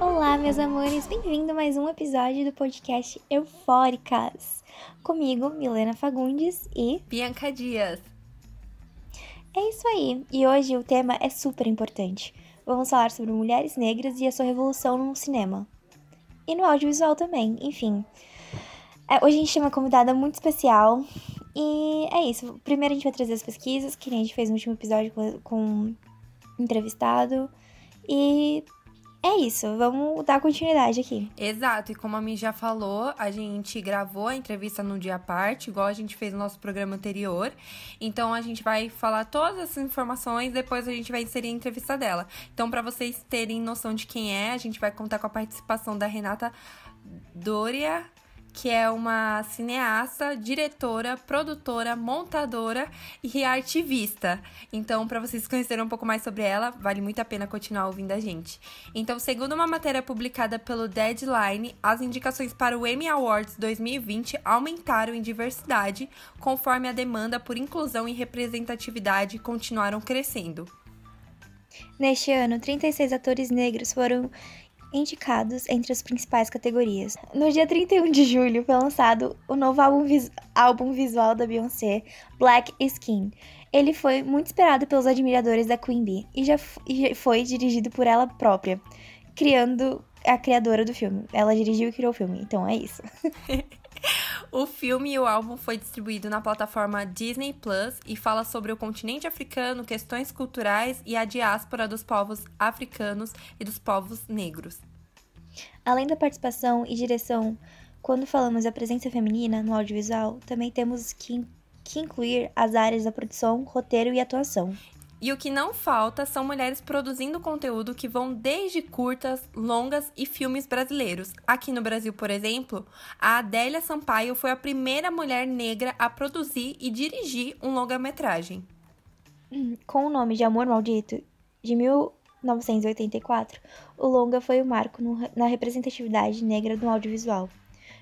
Olá, meus amores, bem-vindo a mais um episódio do podcast Eufóricas. Comigo, Milena Fagundes e Bianca Dias. É isso aí, e hoje o tema é super importante. Vamos falar sobre mulheres negras e a sua revolução no cinema. E no audiovisual também, enfim. É, hoje a gente tem uma convidada muito especial. E é isso. Primeiro a gente vai trazer as pesquisas, que a gente fez no último episódio com, com entrevistado. E é isso, vamos dar continuidade aqui. Exato, e como a mim já falou, a gente gravou a entrevista num dia à parte, igual a gente fez no nosso programa anterior. Então a gente vai falar todas essas informações, depois a gente vai inserir a entrevista dela. Então, para vocês terem noção de quem é, a gente vai contar com a participação da Renata Doria que é uma cineasta, diretora, produtora, montadora e ativista. Então, para vocês conhecerem um pouco mais sobre ela, vale muito a pena continuar ouvindo a gente. Então, segundo uma matéria publicada pelo Deadline, as indicações para o Emmy Awards 2020 aumentaram em diversidade, conforme a demanda por inclusão e representatividade continuaram crescendo. Neste ano, 36 atores negros foram indicados entre as principais categorias. No dia 31 de julho foi lançado o novo álbum, vis álbum visual da Beyoncé, Black Skin. Ele foi muito esperado pelos admiradores da Queen Bee e já, e já foi dirigido por ela própria, criando a criadora do filme. Ela dirigiu e criou o filme, então é isso. O filme e o álbum foi distribuído na plataforma Disney Plus e fala sobre o continente africano, questões culturais e a diáspora dos povos africanos e dos povos negros. Além da participação e direção, quando falamos da presença feminina no audiovisual, também temos que, que incluir as áreas da produção, roteiro e atuação. E o que não falta são mulheres produzindo conteúdo que vão desde curtas, longas e filmes brasileiros. Aqui no Brasil, por exemplo, a Adélia Sampaio foi a primeira mulher negra a produzir e dirigir um longa-metragem. Com o nome de Amor Maldito, de 1984, o longa foi o marco no, na representatividade negra no audiovisual.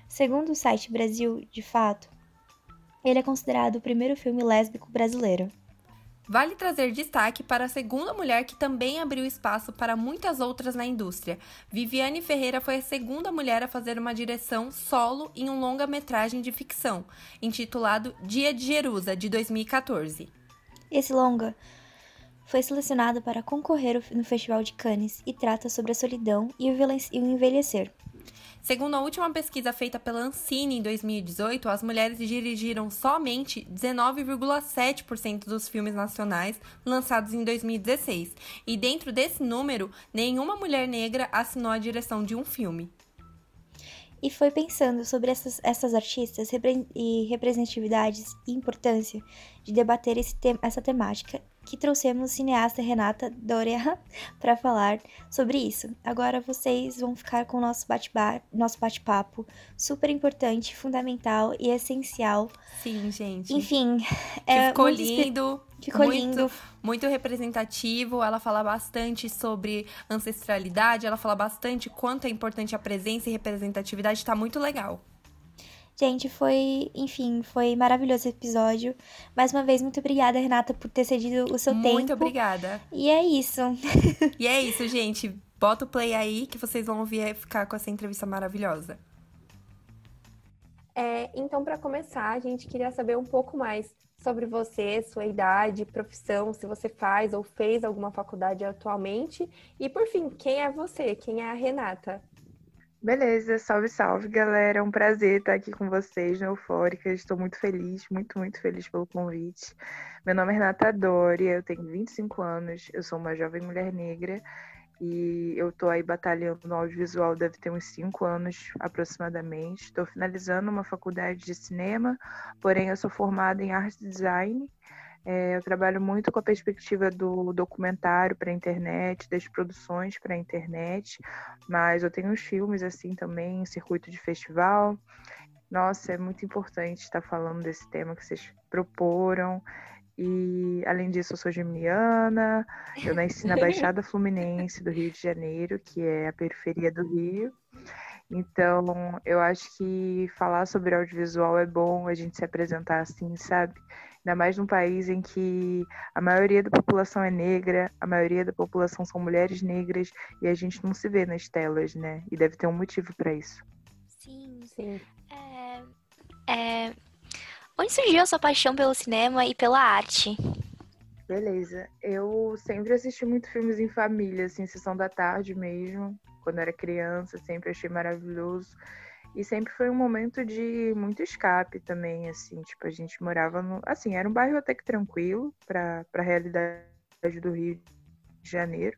Segundo o site Brasil de Fato, ele é considerado o primeiro filme lésbico brasileiro. Vale trazer destaque para a segunda mulher que também abriu espaço para muitas outras na indústria. Viviane Ferreira foi a segunda mulher a fazer uma direção solo em um longa-metragem de ficção, intitulado Dia de Jerusa, de 2014. Esse longa foi selecionado para concorrer no Festival de Cannes e trata sobre a solidão e o envelhecer. Segundo a última pesquisa feita pela Ancine em 2018, as mulheres dirigiram somente 19,7% dos filmes nacionais lançados em 2016. E dentro desse número, nenhuma mulher negra assinou a direção de um filme. E foi pensando sobre essas, essas artistas e representatividades e importância de debater te essa temática que trouxemos cineasta Renata Doria para falar sobre isso. Agora vocês vão ficar com o nosso bate-papo, bate super importante, fundamental e essencial. Sim, gente. Enfim, é ficou lindo. Ficou muito, lindo. Muito representativo. Ela fala bastante sobre ancestralidade, ela fala bastante quanto é importante a presença e representatividade, tá muito legal. Gente, foi, enfim, foi maravilhoso esse episódio. Mais uma vez, muito obrigada, Renata, por ter cedido o seu muito tempo. Muito obrigada. E é isso. e é isso, gente. Bota o play aí que vocês vão ouvir ficar com essa entrevista maravilhosa. É, então, para começar, a gente queria saber um pouco mais sobre você, sua idade, profissão, se você faz ou fez alguma faculdade atualmente. E, por fim, quem é você? Quem é a Renata? Beleza, salve, salve, galera. É um prazer estar aqui com vocês no Eufórica. Estou muito feliz, muito, muito feliz pelo convite. Meu nome é Renata Doria, eu tenho 25 anos, eu sou uma jovem mulher negra e eu estou aí batalhando no audiovisual, deve ter uns 5 anos aproximadamente. Estou finalizando uma faculdade de cinema, porém eu sou formada em arte design é, eu trabalho muito com a perspectiva do documentário para a internet, das produções para a internet, mas eu tenho uns filmes assim também, em circuito de festival. Nossa, é muito importante estar falando desse tema que vocês proporam. E além disso, eu sou geminiana, eu nasci na Baixada Fluminense do Rio de Janeiro, que é a periferia do Rio. Então, eu acho que falar sobre audiovisual é bom, a gente se apresentar assim, sabe? Ainda mais num país em que a maioria da população é negra, a maioria da população são mulheres negras e a gente não se vê nas telas, né? E deve ter um motivo para isso. Sim, sim. É, é... Onde surgiu a sua paixão pelo cinema e pela arte? Beleza. Eu sempre assisti muito filmes em família, assim, sessão da tarde mesmo. Quando era criança, sempre achei maravilhoso. E sempre foi um momento de muito escape também, assim, tipo, a gente morava no, assim, era um bairro até que tranquilo para a realidade do Rio de Janeiro,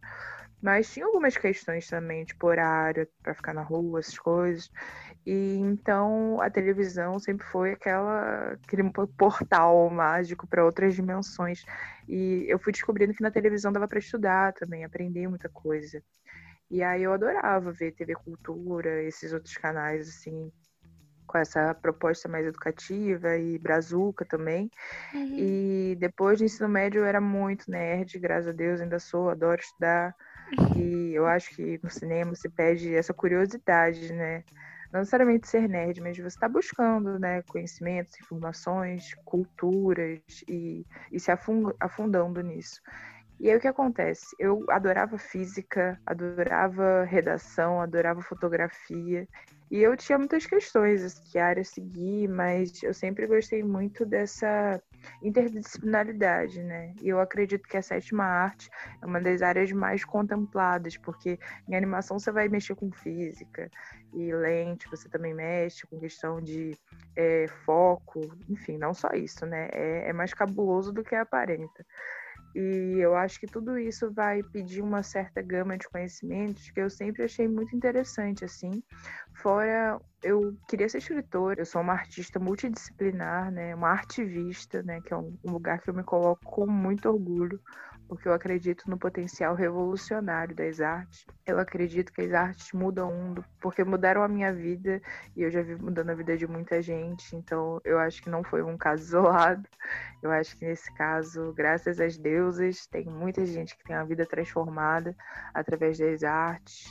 mas tinha algumas questões também, tipo horário para ficar na rua, essas coisas. E então a televisão sempre foi aquela aquele portal mágico para outras dimensões. E eu fui descobrindo que na televisão dava para estudar também, aprender muita coisa. E aí eu adorava ver TV Cultura, esses outros canais, assim, com essa proposta mais educativa e brazuca também. Uhum. E depois do ensino médio eu era muito nerd, graças a Deus ainda sou, adoro estudar. E eu acho que no cinema se pede essa curiosidade, né? Não necessariamente ser nerd, mas você está buscando né, conhecimentos, informações, culturas e, e se afundando nisso. E aí o que acontece? Eu adorava física, adorava redação, adorava fotografia. E eu tinha muitas questões assim, que área seguir, mas eu sempre gostei muito dessa interdisciplinaridade, né? E eu acredito que a sétima arte é uma das áreas mais contempladas, porque em animação você vai mexer com física e lente, você também mexe com questão de é, foco, enfim, não só isso, né? É, é mais cabuloso do que aparenta. E eu acho que tudo isso vai pedir uma certa gama de conhecimentos que eu sempre achei muito interessante, assim. Fora, eu queria ser escritora, eu sou uma artista multidisciplinar, né? Uma artivista, né? Que é um lugar que eu me coloco com muito orgulho, porque eu acredito no potencial revolucionário das artes. Eu acredito que as artes mudam o mundo, porque mudaram a minha vida e eu já vi mudando a vida de muita gente. Então, eu acho que não foi um caso isolado. Eu acho que nesse caso, graças às deusas, tem muita gente que tem a vida transformada através das artes,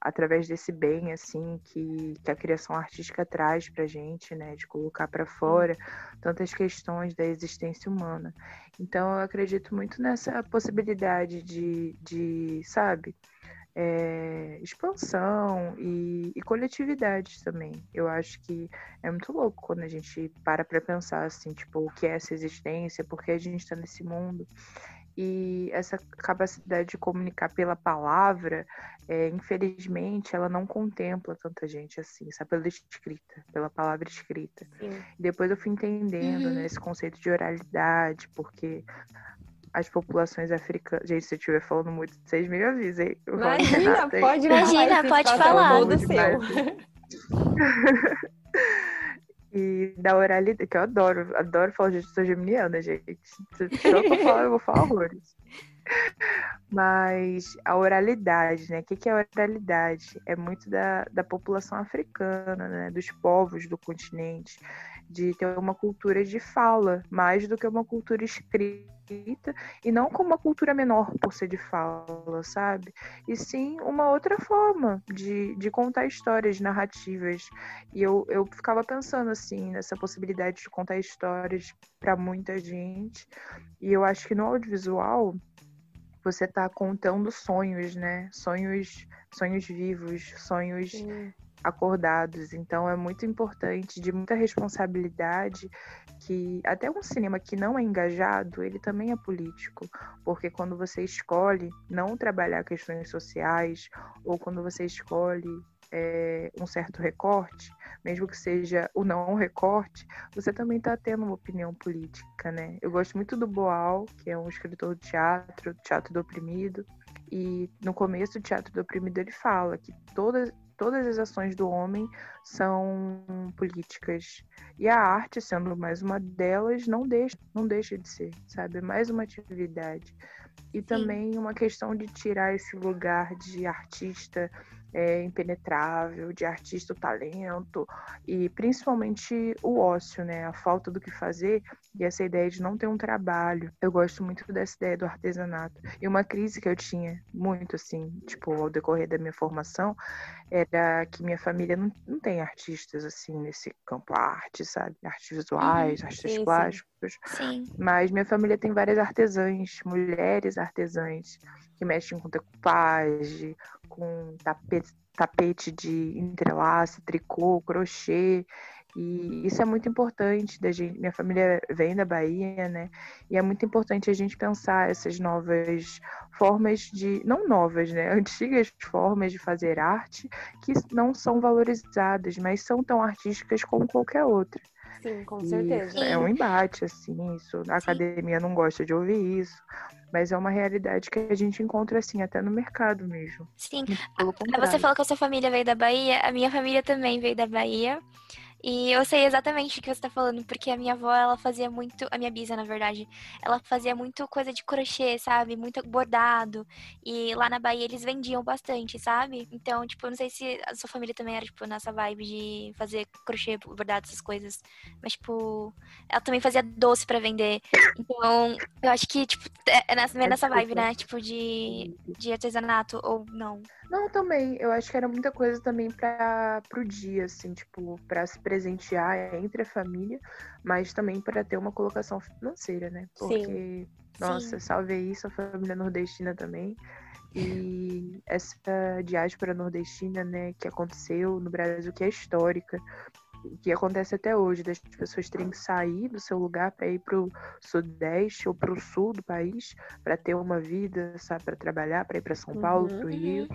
através desse bem assim que, que a criação artística traz para gente, né, de colocar para fora tantas questões da existência humana. Então eu acredito muito nessa possibilidade de, de sabe, é, expansão e, e coletividade também. Eu acho que é muito louco quando a gente para para pensar assim, tipo, o que é essa existência, por que a gente está nesse mundo e essa capacidade de comunicar pela palavra, é, infelizmente, ela não contempla tanta gente assim, sabe? Pela escrita, pela palavra escrita. Sim. Depois eu fui entendendo uhum. né, esse conceito de oralidade, porque as populações africanas. Gente, se eu estiver falando muito, vocês me avisem. Imagina, pode, Imagina, pode falar. Do seu. E da oralidade, que eu adoro, adoro falar de sou geminiana, gente. Se só pra falar, eu vou falar horrores. Mas a oralidade, né? O que é oralidade? É muito da, da população africana, né? Dos povos do continente, de ter uma cultura de fala, mais do que uma cultura escrita e não como uma cultura menor por ser de fala, sabe? E sim uma outra forma de, de contar histórias, narrativas. E eu, eu ficava pensando assim nessa possibilidade de contar histórias para muita gente. E eu acho que no audiovisual você está contando sonhos, né? Sonhos, sonhos vivos, sonhos sim acordados. Então é muito importante, de muita responsabilidade, que até um cinema que não é engajado, ele também é político, porque quando você escolhe não trabalhar questões sociais ou quando você escolhe é, um certo recorte, mesmo que seja o não recorte, você também está tendo uma opinião política, né? Eu gosto muito do Boal, que é um escritor de teatro, teatro do oprimido, e no começo do Teatro do Oprimido ele fala que todas todas as ações do homem são políticas. E a arte, sendo mais uma delas, não deixa, não deixa de ser, sabe? É mais uma atividade. E Sim. também uma questão de tirar esse lugar de artista é, impenetrável, de artista o talento e principalmente o ócio, né? A falta do que fazer e essa ideia de não ter um trabalho. Eu gosto muito dessa ideia do artesanato. E uma crise que eu tinha muito, assim, tipo, ao decorrer da minha formação, era que minha família não, não tem artistas assim nesse campo arte, sabe? Artes visuais, uhum, artistas sim, plásticos. Sim. Mas minha família tem várias artesãs, mulheres artesãs, que mexem com decupagem, com tapete, tapete de entrelace, tricô, crochê. E isso é muito importante da gente. Minha família vem da Bahia, né? E é muito importante a gente pensar essas novas formas de, não novas, né? Antigas formas de fazer arte que não são valorizadas, mas são tão artísticas como qualquer outra. Sim, com certeza. é um embate, assim, isso. A academia não gosta de ouvir isso, mas é uma realidade que a gente encontra, assim, até no mercado mesmo. Sim. Pelo Você falou que a sua família veio da Bahia, a minha família também veio da Bahia. E eu sei exatamente o que você tá falando, porque a minha avó, ela fazia muito, a minha bisa, na verdade, ela fazia muito coisa de crochê, sabe? Muito bordado. E lá na Bahia eles vendiam bastante, sabe? Então, tipo, eu não sei se a sua família também era, tipo, nessa vibe de fazer crochê, bordado, essas coisas. Mas, tipo, ela também fazia doce pra vender. Então, eu acho que, tipo, é nessa, é nessa vibe, né? Tipo, de, de artesanato, ou não. Não, também. Eu acho que era muita coisa também para pro dia, assim, tipo, para se presentear entre a família, mas também para ter uma colocação financeira, né? Porque, nossa, Sim. salve aí sua família nordestina também. E essa diáspora nordestina, né, que aconteceu no Brasil, que é histórica, que acontece até hoje, das pessoas terem que sair do seu lugar para ir para o sudeste ou para o sul do país para ter uma vida, sabe, para trabalhar, para ir para São Paulo, Uhum. para o Rio.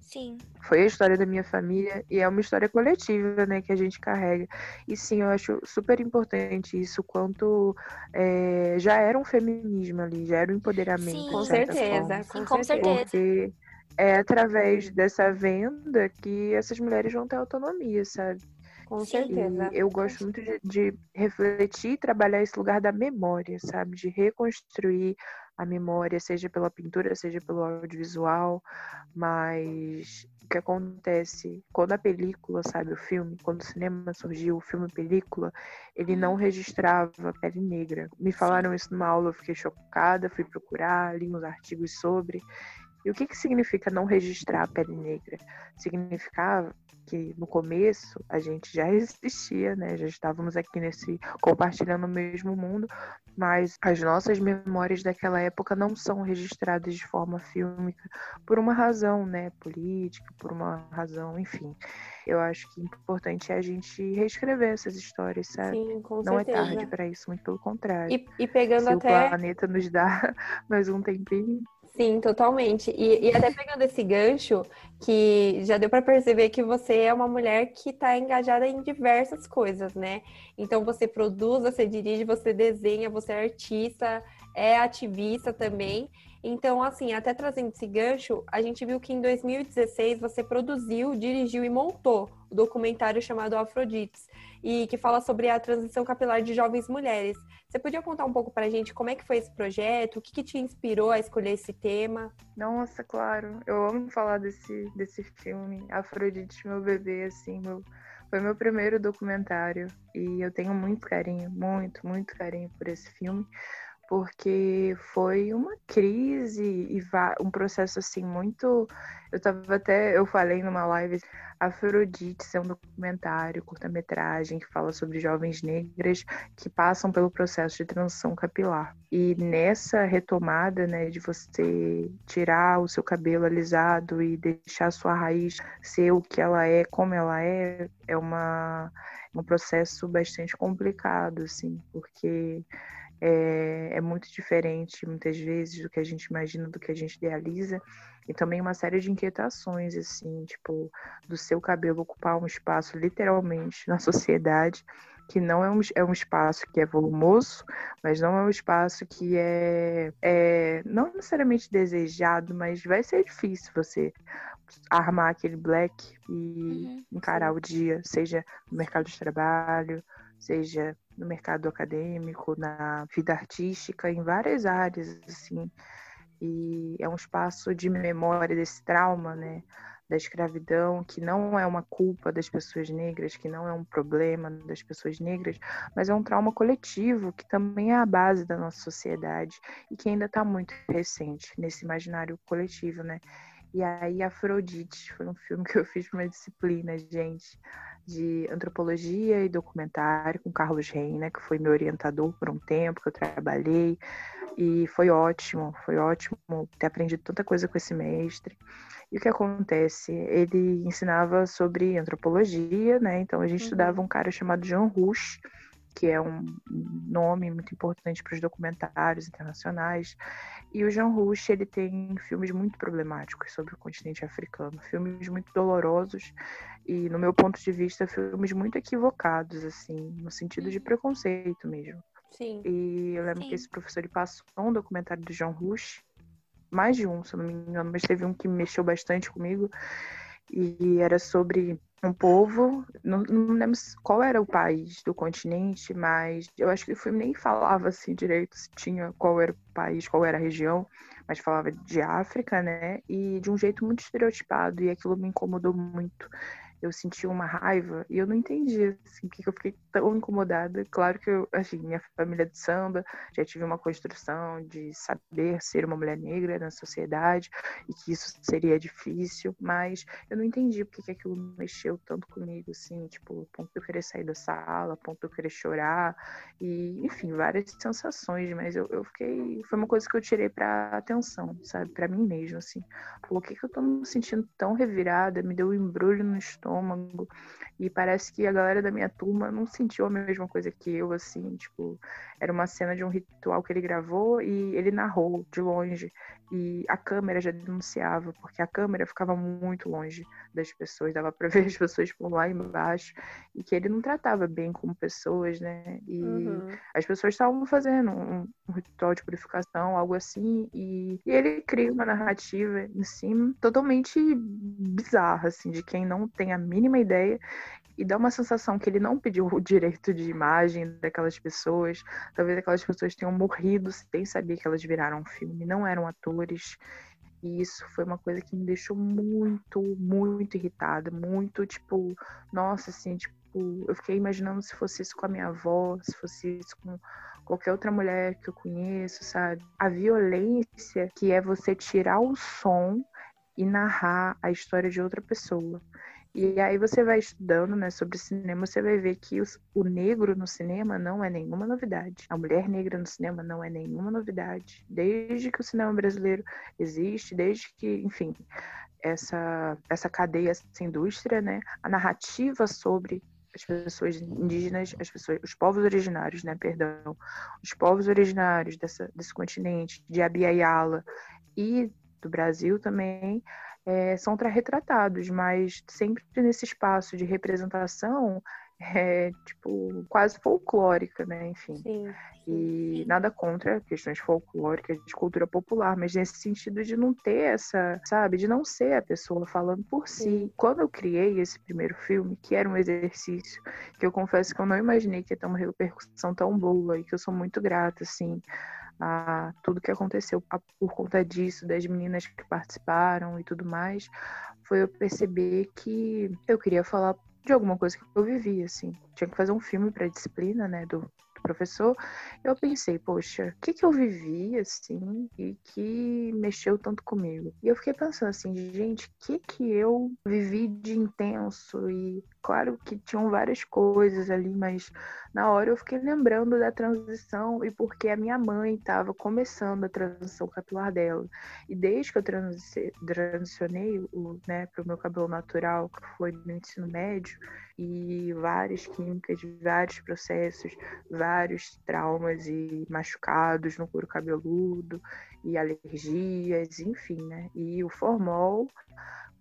Sim. Foi a história da minha família e é uma história coletiva, né, que a gente carrega. E sim, eu acho super importante isso, quanto é, já era um feminismo ali, já era um empoderamento. Sim. Com certeza, forma. Sim, com, certeza. Porque é através dessa venda que essas mulheres vão ter autonomia, sabe? Com certeza. E eu gosto muito de, de refletir e trabalhar esse lugar da memória, sabe? De reconstruir a memória, seja pela pintura, seja pelo audiovisual, mas o que acontece quando a película, sabe, o filme, quando o cinema surgiu, o filme película, ele não registrava pele negra. Me falaram isso numa aula, eu fiquei chocada, fui procurar, li uns artigos sobre. E o que, que significa não registrar a pele negra? Significava que no começo a gente já existia, né? Já estávamos aqui nesse compartilhando o mesmo mundo, mas as nossas memórias daquela época não são registradas de forma fílmica por uma razão, né, política, por uma razão, enfim. Eu acho que o importante é a gente reescrever essas histórias, sabe? Sim, com não certeza. é tarde para isso, muito pelo contrário. E, e pegando Se até. o planeta nos dá mais um tempinho, Sim, totalmente. E, e até pegando esse gancho, que já deu para perceber que você é uma mulher que está engajada em diversas coisas, né? Então você produz, você dirige, você desenha, você é artista, é ativista também. Então, assim, até trazendo esse gancho, a gente viu que em 2016 você produziu, dirigiu e montou o documentário chamado Afrodites, e que fala sobre a transição capilar de jovens mulheres. Você podia contar um pouco pra gente como é que foi esse projeto, o que, que te inspirou a escolher esse tema? Nossa, claro. Eu amo falar desse, desse filme. Afrodite, meu bebê, assim, meu, foi meu primeiro documentário. E eu tenho muito carinho, muito, muito carinho por esse filme. Porque foi uma crise e um processo assim muito. Eu tava até. Eu falei numa live. Afrodite é um documentário, curta-metragem, que fala sobre jovens negras que passam pelo processo de transição capilar. E nessa retomada, né, de você tirar o seu cabelo alisado e deixar a sua raiz ser o que ela é, como ela é, é uma, um processo bastante complicado, assim, porque é, é muito diferente, muitas vezes, do que a gente imagina, do que a gente idealiza. E também uma série de inquietações, assim, tipo, do seu cabelo ocupar um espaço literalmente na sociedade, que não é um, é um espaço que é volumoso, mas não é um espaço que é, é não necessariamente desejado, mas vai ser difícil você armar aquele black e Uhum, encarar o dia, seja no mercado de trabalho, seja no mercado acadêmico, na vida artística, em várias áreas, assim. E é um espaço de memória desse trauma, né? Da escravidão, que não é uma culpa das pessoas negras, que não é um problema das pessoas negras, mas é um trauma coletivo que também é a base da nossa sociedade e que ainda está muito recente nesse imaginário coletivo, né? E aí, Afrodite foi um filme que eu fiz para uma disciplina, gente, de antropologia e documentário com Carlos Reina, que foi meu orientador por um tempo que eu trabalhei. E foi ótimo, foi ótimo ter aprendido tanta coisa com esse mestre. E o que acontece? Ele ensinava sobre antropologia, né? Então a gente uhum. estudava um cara chamado Jean Rouch, que é um nome muito importante para os documentários internacionais. E o Jean Rouch, ele tem filmes muito problemáticos sobre o continente africano, filmes muito dolorosos e, no meu ponto de vista, filmes muito equivocados, assim, no sentido de preconceito mesmo. Sim. E eu lembro Sim. que esse professor ele passou um documentário do Jean Rouch, mais de um, se eu não me engano, mas teve um que mexeu bastante comigo, e era sobre um povo, não, não lembro qual era o país do continente, mas eu acho que o filme nem falava assim direito se tinha qual era o país, qual era a região, mas falava de África, né? E de um jeito muito estereotipado, e aquilo me incomodou muito eu senti uma raiva e eu não entendi assim, porque eu fiquei tão incomodada. Claro que eu, assim, minha família é de samba, já tive uma construção de saber ser uma mulher negra na sociedade e que isso seria difícil, mas eu não entendi porque que aquilo mexeu tanto comigo, assim, tipo, a ponto de eu querer sair da sala, a ponto de eu querer chorar e, enfim, várias sensações, mas eu, eu fiquei, foi uma coisa que eu tirei para atenção, sabe, para mim mesmo, assim, por que que eu tô me sentindo tão revirada, me deu um embrulho no estômago estômago. E parece que a galera da minha turma não sentiu a mesma coisa que eu, assim, tipo, era uma cena de um ritual que ele gravou e ele narrou de longe. E a câmera já denunciava, porque a câmera ficava muito longe das pessoas, dava para ver as pessoas por lá embaixo, e que ele não tratava bem como pessoas, né? E uhum. as pessoas estavam fazendo um, um, ritual de purificação, algo assim, e, e ele cria uma narrativa em cima totalmente bizarra, assim, de quem não tem a mínima ideia e dá uma sensação que ele não pediu o direito de imagem daquelas pessoas. Talvez aquelas pessoas tenham morrido sem saber que elas viraram um filme, não eram atores. E isso foi uma coisa que me deixou muito, muito irritada, muito tipo, nossa, assim, tipo, eu fiquei imaginando se fosse isso com a minha avó, se fosse isso com qualquer outra mulher que eu conheço, sabe? A violência que é você tirar o som e narrar a história de outra pessoa. E aí você vai estudando né, sobre cinema, você vai ver que os, o negro no cinema não é nenhuma novidade. A mulher negra no cinema não é nenhuma novidade. Desde que o cinema brasileiro existe, desde que, enfim, essa, essa cadeia, essa indústria, né, a narrativa sobre as pessoas indígenas, as pessoas, os povos originários, né, perdão, os povos originários dessa, desse continente, de Abiyala e do Brasil também, é, são retratados, mas sempre nesse espaço de representação é, tipo, quase folclórica, né? Enfim. Sim, E nada contra questões folclóricas de cultura popular, mas nesse sentido de não ter essa, sabe, de não ser a pessoa falando por si. Sim. Quando eu criei esse primeiro filme, que era um exercício, que eu confesso que eu não imaginei que ia ter uma repercussão tão boa e que eu sou muito grata, assim, a tudo que aconteceu por conta disso, das meninas que participaram e tudo mais, foi eu perceber que eu queria falar de alguma coisa que eu vivi, assim. Tinha que fazer um filme para disciplina, né, do, professor, eu pensei, poxa, o que, que eu vivi, assim, e que mexeu tanto comigo? E eu fiquei pensando assim, gente, o que, que eu vivi de intenso? E claro que tinham várias coisas ali, mas na hora eu fiquei lembrando da transição e porque a minha mãe estava começando a transição capilar dela. E desde que eu transicionei né, para o meu cabelo natural, que foi no ensino médio, e várias químicas, vários processos, vários traumas e machucados no couro cabeludo e alergias, enfim, né? E o formol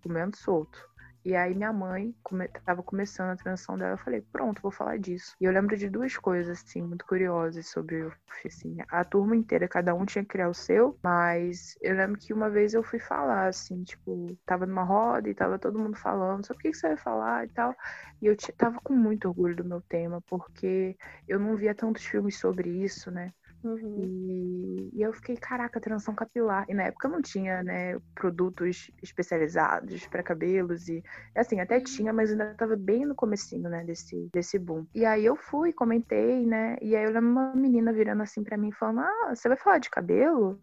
comendo solto. E aí minha mãe come começando a transição dela, eu falei, pronto, vou falar disso. E eu lembro de duas coisas, assim, muito curiosas sobre o assim, a turma inteira, cada um tinha que criar o seu, mas eu lembro que uma vez eu fui falar, assim, tipo, tava numa roda e tava todo mundo falando, sobre o que, que você vai falar e tal. E eu tava com muito orgulho do meu tema, porque eu não via tantos filmes sobre isso, né? Uhum. E, e, eu fiquei, caraca, transição capilar. E na época não tinha, né, produtos especializados para cabelos e assim, até tinha, mas ainda tava bem no comecinho, né, desse, desse boom. E aí eu fui, comentei, né, e aí eu lembro uma menina virando assim para mim falando: "Ah, você vai falar de cabelo?"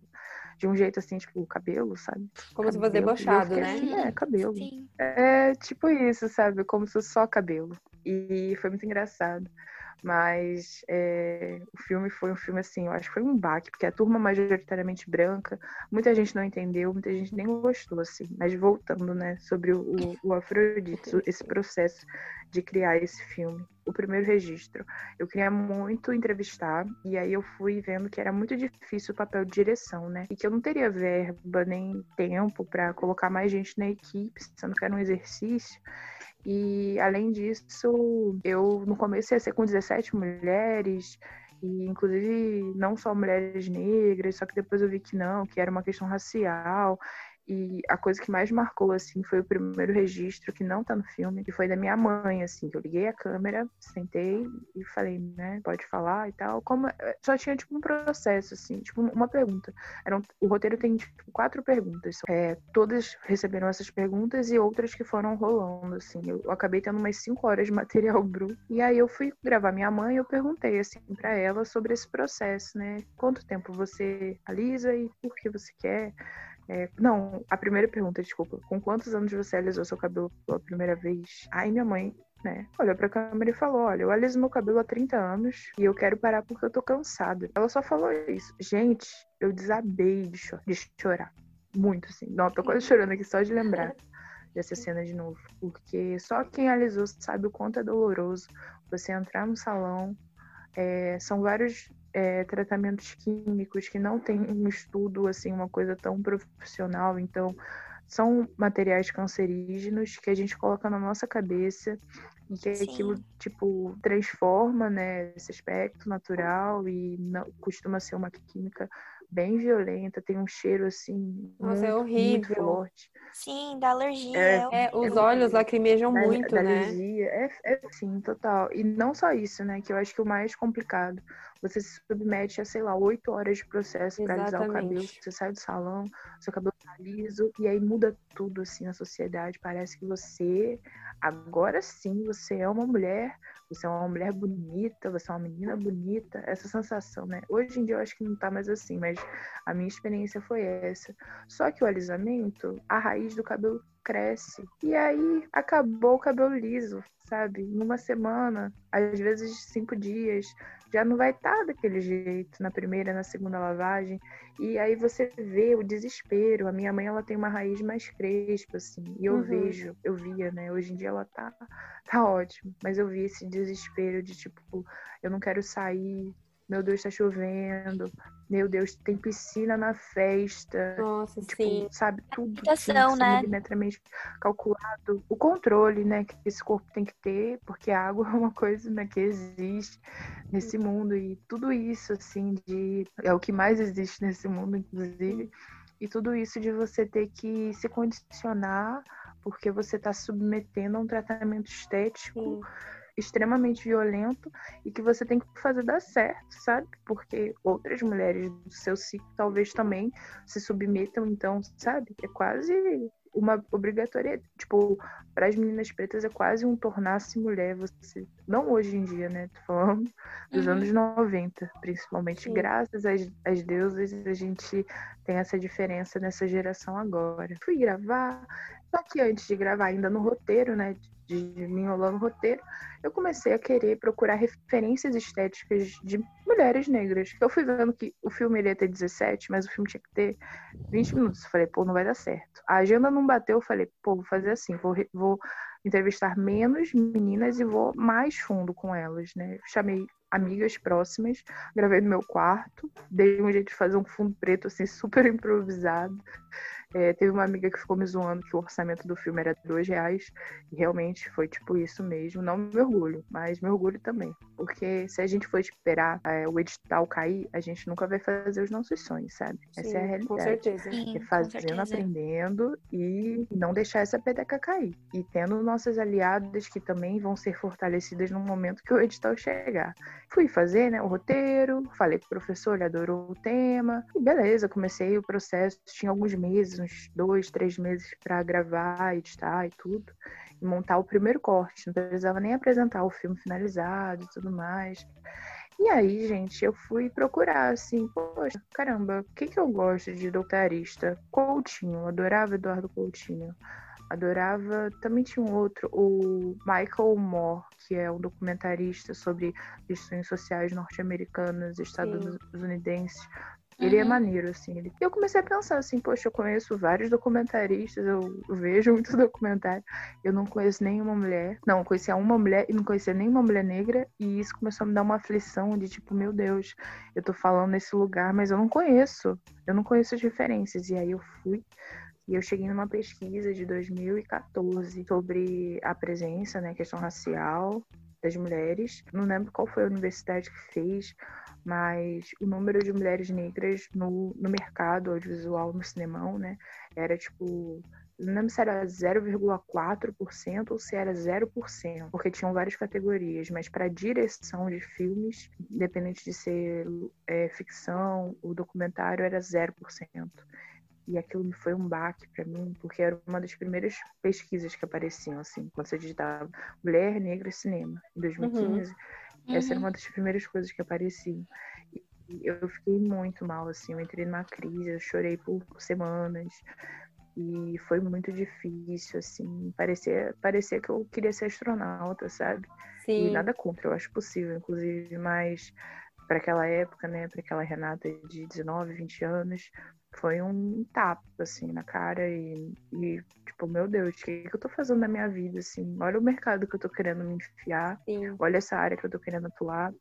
de um jeito assim, tipo, cabelo, sabe? Como cabelo. se fosse debochado, né? Assim, é, cabelo. Sim. É tipo isso, sabe? Como se fosse só cabelo. E foi muito engraçado. Mas é, o filme foi um filme assim, eu acho que foi um baque, porque a turma majoritariamente branca, muita gente não entendeu, muita gente nem gostou, assim. Mas voltando, né, sobre o, o esse processo de criar esse filme. O primeiro registro. Eu queria muito entrevistar, e aí eu fui vendo que era muito difícil o papel de direção, né? E que eu não teria verba nem tempo para colocar mais gente na equipe, sendo que era um exercício. E além disso, eu no começo ia ser com 17 mulheres, e inclusive não só mulheres negras, só que depois eu vi que não, que era uma questão racial. E a coisa que mais marcou, assim, foi o primeiro registro, que não tá no filme, que foi da minha mãe, assim, eu liguei a câmera, sentei e falei, né, pode falar e tal. Como eh, só tinha, tipo, um processo, assim, tipo, uma pergunta. Era um, o roteiro tem, tipo, quatro perguntas. É, todas receberam essas perguntas e outras que foram rolando, assim. Eu acabei tendo umas cinco horas de material bruto. E aí eu fui gravar minha mãe e eu perguntei, assim, para ela sobre esse processo, né? Quanto tempo você alisa e por que você quer? É, não, a primeira pergunta, desculpa. Com quantos anos você alisou seu cabelo pela primeira vez? Aí minha mãe, né, olhou pra câmera e falou: Olha, eu aliso meu cabelo há 30 anos e eu quero parar porque eu tô cansada. Ela só falou isso. Gente, eu desabei de, cho de chorar. Muito, assim. Não, tô quase chorando aqui só de lembrar dessa cena de novo. Porque só quem alisou sabe o quanto é doloroso você entrar no salão. É, são vários é, tratamentos químicos que não tem um estudo, assim, uma coisa tão profissional. Então, são materiais cancerígenos que a gente coloca na nossa cabeça e que Sim. aquilo, tipo, transforma, né, esse aspecto natural e não, costuma ser uma química bem violenta, tem um cheiro assim Nossa, é muito, é horrível. muito forte. Sim, da alergia. É, é os é olhos lacrimejam da, muito, da né? Alergia, é, é sim, total. E não só isso, né? Que eu acho que o mais complicado. Você se submete a, sei lá, oito horas de processo para alisar o cabelo. Você sai do salão, seu cabelo tá liso, e aí muda tudo assim na sociedade. Parece que você, agora sim, você é uma mulher você é uma mulher bonita, você é uma menina bonita, essa sensação, né? Hoje em dia eu acho que não tá mais assim, mas a minha experiência foi essa. Só que o alisamento, a raiz do cabelo cresce. E aí acabou o cabelo liso, sabe? Numa semana, às vezes cinco dias, já não vai estar tá daquele jeito na primeira, na segunda lavagem. E aí você vê o desespero. A minha mãe, ela tem uma raiz mais crespa, assim. E eu uhum. vejo, eu via, né? Hoje em dia ela tá, tá ótimo. Mas eu vi esse desespero de, tipo, eu não quero sair, meu Deus, tá chovendo, meu Deus, tem piscina na festa. Nossa, tipo, sim. Sabe, tudo Ação, né? milimetramente calculado. O controle, né, que esse corpo tem que ter, porque a água é uma coisa, né, que existe nesse mundo. E tudo isso, assim, de... É o que mais existe nesse mundo, inclusive. E tudo isso de você ter que se condicionar porque você está submetendo a um tratamento estético... Sim extremamente violento e que você tem que fazer dar certo, sabe? Porque outras mulheres do seu ciclo talvez também se submetam, então, sabe? É quase uma obrigatória, tipo, para as meninas pretas é quase um tornar-se mulher, você, não hoje em dia, né? Tô falando dos uhum. anos 90, principalmente, Sim. graças às, às deusas, a gente tem essa diferença nessa geração agora. Fui gravar, só que antes de gravar, ainda no roteiro, né? De me enrolar no roteiro, eu comecei a querer procurar referências estéticas de mulheres negras. Eu fui vendo que o filme ia ter 17, mas o filme tinha que ter 20 minutos. Eu falei, pô, não vai dar certo. A agenda não bateu, eu falei, pô, vou fazer assim, vou, vou entrevistar menos meninas e vou mais fundo com elas, né? Chamei amigas próximas, gravei no meu quarto, dei um jeito de fazer um fundo preto assim super improvisado. É, teve uma amiga que ficou me zoando que o orçamento do filme era dois reais e realmente foi tipo isso mesmo. Não me orgulho, mas me orgulho também, porque se a gente for esperar é, o edital cair, a gente nunca vai fazer os nossos sonhos, sabe? Sim, essa é a realidade. Com certeza. Sim, é fazendo, aprendendo e não deixar essa peteca cair. E tendo nossas aliadas que também vão ser fortalecidas no momento que o edital chegar. Fui fazer né, o roteiro, falei pro professor, ele adorou o tema, e beleza, comecei o processo, tinha alguns meses, uns dois, três meses para gravar, editar e tudo, e montar o primeiro corte. Não precisava nem apresentar o filme finalizado e tudo mais. E aí, gente, eu fui procurar, assim, poxa, caramba, o que que eu gosto de doutorista? Coutinho, adorava Eduardo Coutinho. Adorava. Também tinha um outro, o Michael Moore, que é um documentarista sobre questões sociais norte-americanas, estadunidenses. Ele é uhum. é maneiro, assim. Ele... Eu comecei a pensar assim, poxa, eu conheço vários documentaristas, eu vejo muito documentário. Eu não conheço nenhuma mulher. Não, eu conhecia uma mulher e não conhecia nenhuma mulher negra. E isso começou a me dar uma aflição de tipo, meu Deus, eu tô falando nesse lugar, mas eu não conheço. Eu não conheço as referências. E aí eu fui. E eu cheguei numa pesquisa de 2014 sobre a presença, né, questão racial das mulheres. Não lembro qual foi a universidade que fez, mas o número de mulheres negras no, no mercado audiovisual, no cinemão, né, era tipo não lembro se era 0,4% ou se era 0%, porque tinham várias categorias, mas para direção de filmes, independente de ser é, ficção ou documentário, era 0%. E aquilo foi um baque para mim, porque era uma das primeiras pesquisas que apareciam, assim, quando você digitava Mulher Negra Cinema, em 2015. Uhum. Essa era uhum. uma das primeiras coisas que apareciam. E eu fiquei muito mal, assim, eu entrei numa crise, eu chorei por semanas. E foi muito difícil, assim. Parecia, parecia que eu queria ser astronauta, sabe? Sim. E nada contra, eu acho possível, inclusive, mas para aquela época, né, para aquela Renata de 19, 20 anos, foi um tapa, assim, na cara e, e tipo, meu Deus, o que, que eu tô fazendo na minha vida, assim? Olha o mercado que eu tô querendo me enfiar, Sim. olha essa área que eu tô querendo atuar.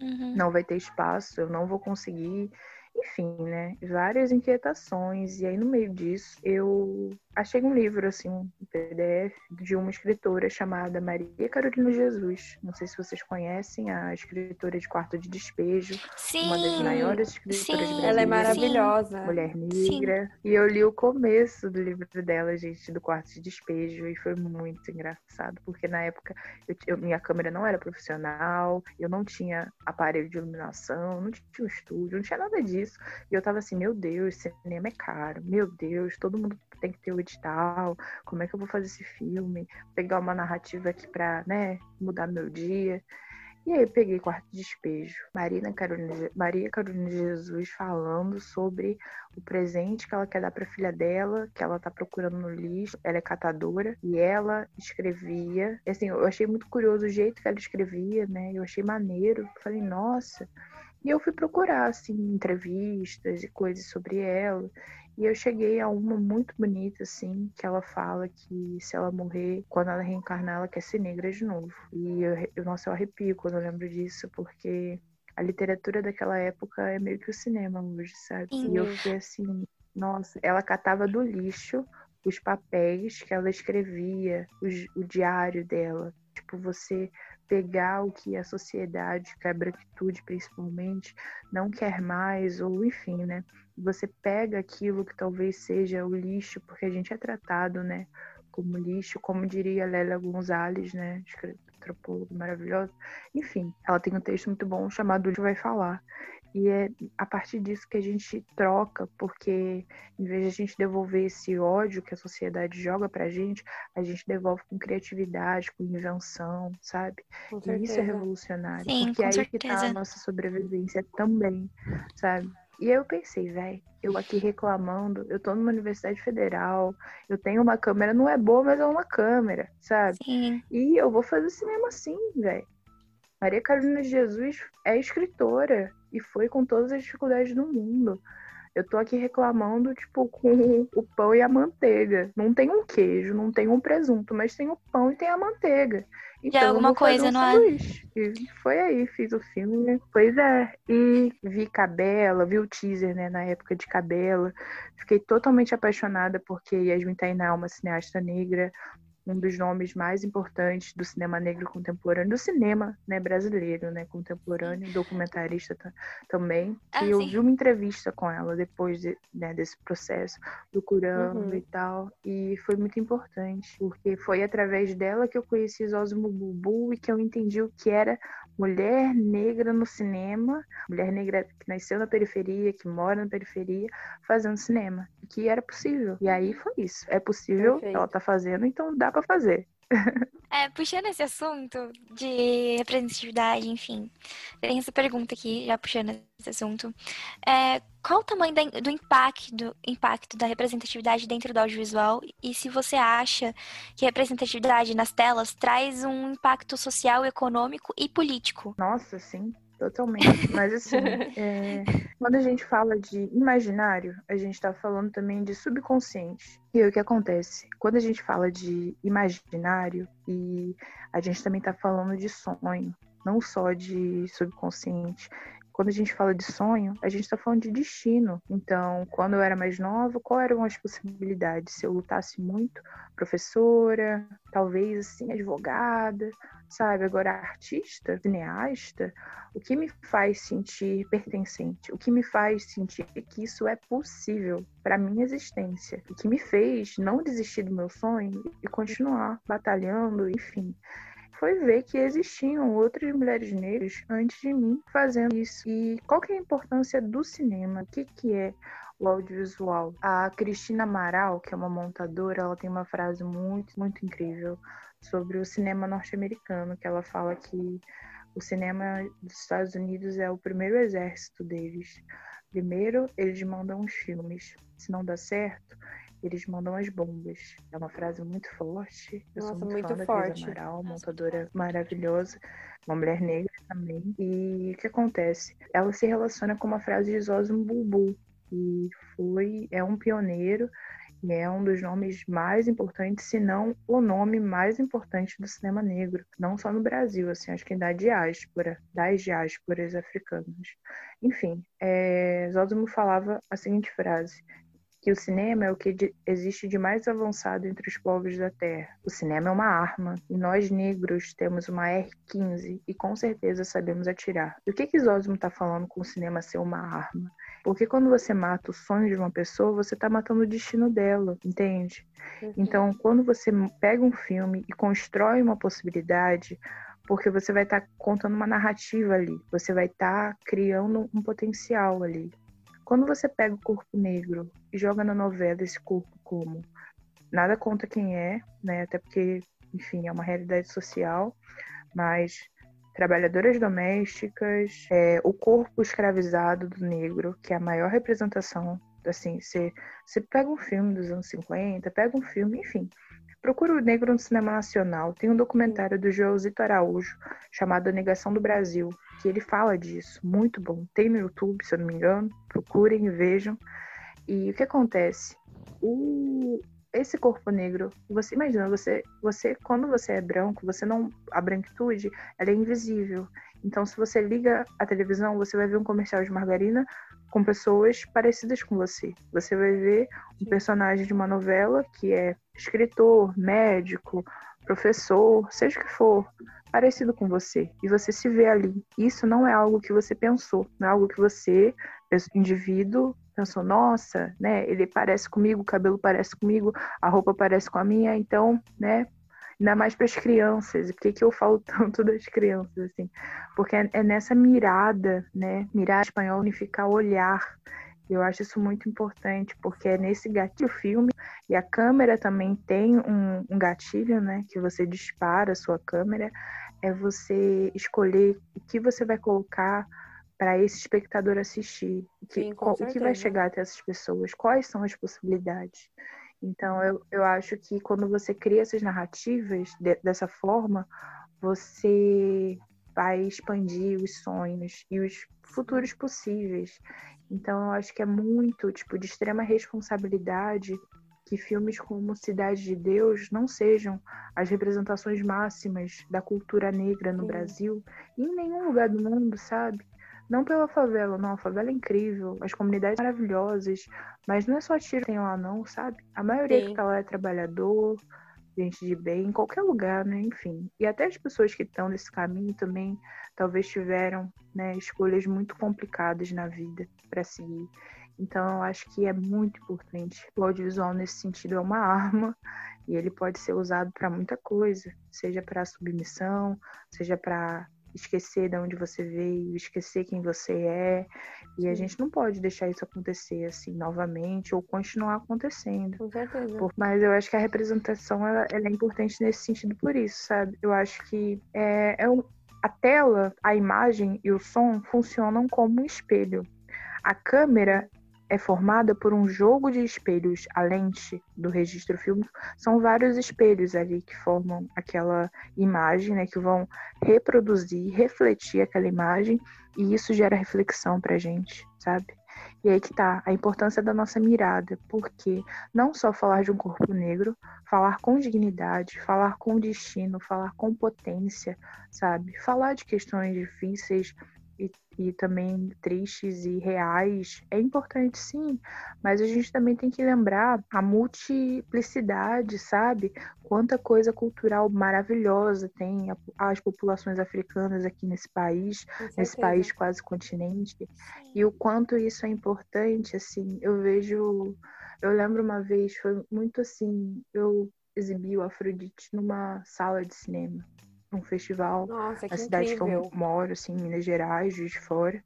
Uhum. Não vai ter espaço, eu não vou conseguir. Enfim, né? Várias inquietações. E aí, no meio disso, eu achei um livro, assim, um PDF, de uma escritora chamada Maria Carolina Jesus. Não sei se vocês conhecem, a escritora de Quarto de Despejo. Sim, uma das maiores escritoras sim. Ela é maravilhosa. Mulher negra. Sim. E eu li o começo do livro dela, gente, do Quarto de Despejo, e foi muito engraçado, porque na época eu, eu, minha câmera não era profissional, eu não tinha aparelho de iluminação, não tinha um estúdio, não tinha nada disso. E eu tava assim, meu Deus, cinema é caro, meu Deus, todo mundo tem que ter o edital, como é que eu vou fazer esse filme, pegar uma narrativa aqui pra, né, mudar meu dia. E aí peguei Quarto Despejo, Marina Carolina, Maria Carolina Jesus falando sobre o presente que ela quer dar para filha dela, que ela tá procurando no lixo. Ela é catadora e ela escrevia. Assim, eu achei muito curioso o jeito que ela escrevia, né? Eu achei maneiro. Falei, nossa. E eu fui procurar assim entrevistas e coisas sobre ela. E eu cheguei a uma muito bonita, assim, que ela fala que se ela morrer, quando ela reencarnar, ela quer ser negra de novo. E eu, eu nossa, eu arrepio quando eu lembro disso, porque a literatura daquela época é meio que o cinema hoje, sabe? Uhum. E eu fiquei assim, nossa, ela catava do lixo os papéis que ela escrevia, os, o diário dela. Tipo, você pegar o que a sociedade, que a branquitude principalmente, não quer mais, ou enfim, né? Você pega aquilo que talvez seja o lixo, porque a gente é tratado, né? Como lixo, como diria Lélia Gonzalez, né? Antropólogo maravilhosa. Enfim, ela tem um texto muito bom chamado O Vai Falar. E é a partir disso que a gente troca, porque em vez de a gente devolver esse ódio que a sociedade joga pra gente, a gente devolve com criatividade, com invenção, sabe? Com e isso é revolucionário. Sim, porque é aí certeza. que tá a nossa sobrevivência também, sabe? E aí eu pensei, velho, eu aqui reclamando, eu tô numa universidade federal, eu tenho uma câmera, não é boa, mas é uma câmera, sabe? Sim. E eu vou fazer cinema assim, velho. Maria Carolina de Jesus é escritora e foi com todas as dificuldades do mundo. Eu tô aqui reclamando, tipo, com o pão e a manteiga. Não tem um queijo, não tem um presunto, mas tem o pão e tem a manteiga. Então, Já alguma coisa, um não é? E foi aí, fiz o filme, né? Pois é. E vi Cabela, vi o teaser, né, na época de Cabela. Fiquei totalmente apaixonada porque Yasmin Tainá é uma cineasta negra, um dos nomes mais importantes do cinema negro contemporâneo, do cinema né, brasileiro, né, contemporâneo, documentarista também. Ah, e eu vi uma entrevista com ela depois de, né, desse processo, procurando uhum. e tal, e foi muito importante, porque foi através dela que eu conheci Zózimo Bubu e que eu entendi o que era mulher negra no cinema, mulher negra que nasceu na periferia, que mora na periferia, fazendo cinema, que era possível. E aí foi isso. É possível, Perfeito. ela tá fazendo, então dá para fazer. É, puxando esse assunto de representatividade, enfim, tem essa pergunta aqui, já puxando esse assunto. É, qual o tamanho da, do impacto, impacto da representatividade dentro do audiovisual e se você acha que a representatividade nas telas traz um impacto social, econômico e político? Nossa, sim. Totalmente. Mas assim, é, quando a gente fala de imaginário, a gente está falando também de subconsciente. E aí, o que acontece? Quando a gente fala de imaginário, e a gente também está falando de sonho, não só de subconsciente. Quando a gente fala de sonho, a gente está falando de destino. Então, quando eu era mais nova, quais eram as possibilidades? Se eu lutasse muito, professora, talvez assim, advogada, sabe? Agora, artista, cineasta, o que me faz sentir pertencente? O que me faz sentir que isso é possível para minha existência? O que me fez não desistir do meu sonho e continuar batalhando, enfim foi ver que existiam outras mulheres negras antes de mim fazendo isso. E qual que é a importância do cinema? O que, que é o audiovisual? A Cristina Amaral, que é uma montadora, ela tem uma frase muito, muito incrível sobre o cinema norte-americano, que ela fala que o cinema dos Estados Unidos é o primeiro exército deles. Primeiro, eles mandam os filmes. Se não dá certo, eles mandam as bombas. É uma frase muito forte. Eu Nossa, sou muito, muito fã forte. da Amaral, montadora maravilhosa, uma mulher negra também. E o que acontece? Ela se relaciona com uma frase de Zosimo Bulbul, que foi é um pioneiro e é um dos nomes mais importantes, se não o nome mais importante do cinema negro, não só no Brasil, assim, acho que da diáspora, das diásporas africanas. Enfim, é, Zósimo falava a seguinte frase: que o cinema é o que existe de mais avançado entre os povos da Terra. O cinema é uma arma e nós negros temos uma R-15 e com certeza sabemos atirar. E o que que Zósimo está falando com o cinema ser uma arma? Porque quando você mata o sonho de uma pessoa, você está matando o destino dela, entende? Uhum. Então, quando você pega um filme e constrói uma possibilidade, porque você vai estar tá contando uma narrativa ali, você vai estar tá criando um potencial ali. Quando você pega o corpo negro e joga na novela esse corpo como nada conta quem é, né? Até porque, enfim, é uma realidade social, mas trabalhadoras domésticas, é, o corpo escravizado do negro, que é a maior representação, assim, você, pega um filme dos anos 50, pega um filme, enfim, Procura o negro no cinema nacional. Tem um documentário do Joãozito Araújo chamado A Negação do Brasil, que ele fala disso. Muito bom. Tem no YouTube, se eu não me engano. Procurem e vejam. E o que acontece? O, esse corpo negro, você imagina, você, você quando você é branco, você não a branquitude, ela é invisível. Então, se você liga a televisão, você vai ver um comercial de margarina com pessoas parecidas com você. Você vai ver um personagem de uma novela que é escritor, médico, professor, seja o que for, parecido com você. E você se vê ali. Isso não é algo que você pensou, não é algo que você, indivíduo, pensou, nossa, né, ele parece comigo, o cabelo parece comigo, a roupa parece com a minha, então, né, ainda mais para as crianças. E por que, que eu falo tanto das crianças, assim? Porque é, é nessa mirada, né? Mirar espanhol, unificar olhar. Eu acho isso muito importante, porque é nesse gatilho filme, e a câmera também tem um, um gatilho, né? Que você dispara a sua câmera, é você escolher o que você vai colocar para esse espectador assistir. Que, Sim, o que vai chegar até essas pessoas, quais são as possibilidades. Então, eu, eu acho que quando você cria essas narrativas de, dessa forma, você vai expandir os sonhos e os futuros possíveis. Então, eu acho que é muito, tipo, de extrema responsabilidade que filmes como Cidade de Deus não sejam as representações máximas da cultura negra no Sim. Brasil e em nenhum lugar do mundo, sabe? Não pela favela, não. A favela é incrível, as comunidades maravilhosas, mas não é só tiro que tem lá, não, sabe? A maioria Sim. que tá lá é trabalhador, gente de bem, em qualquer lugar, né? Enfim. E até as pessoas que estão nesse caminho também talvez tiveram né, escolhas muito complicadas na vida para seguir. Então, eu acho que é muito importante. O audiovisual, nesse sentido, é uma arma e ele pode ser usado para muita coisa, seja para submissão, seja para esquecer de onde você veio, esquecer quem você é. E a gente não pode deixar isso acontecer assim novamente ou continuar acontecendo. Com certeza. Mas eu acho que a representação ela, ela é importante nesse sentido por isso, sabe? Eu acho que é, é um, a tela, a imagem e o som funcionam como um espelho. A câmera é formada por um jogo de espelhos. A lente do registro fílmico são vários espelhos ali que formam aquela imagem, né, que vão reproduzir, refletir aquela imagem, e isso gera reflexão pra gente, sabe? E aí que tá a importância da nossa mirada, porque não só falar de um corpo negro, falar com dignidade, falar com destino, falar com potência, sabe? Falar de questões difíceis, e, também tristes e reais é importante sim, mas a gente também tem que lembrar a multiplicidade, sabe? Quanta coisa cultural maravilhosa tem as populações africanas aqui nesse país, nesse país quase continente, e o quanto isso é importante, assim, eu vejo, eu lembro uma vez, foi muito assim, eu exibi o Afrodite numa sala de cinema um festival Nossa, na cidade incrível. que eu moro, assim, em Minas Gerais, Juiz de Fora.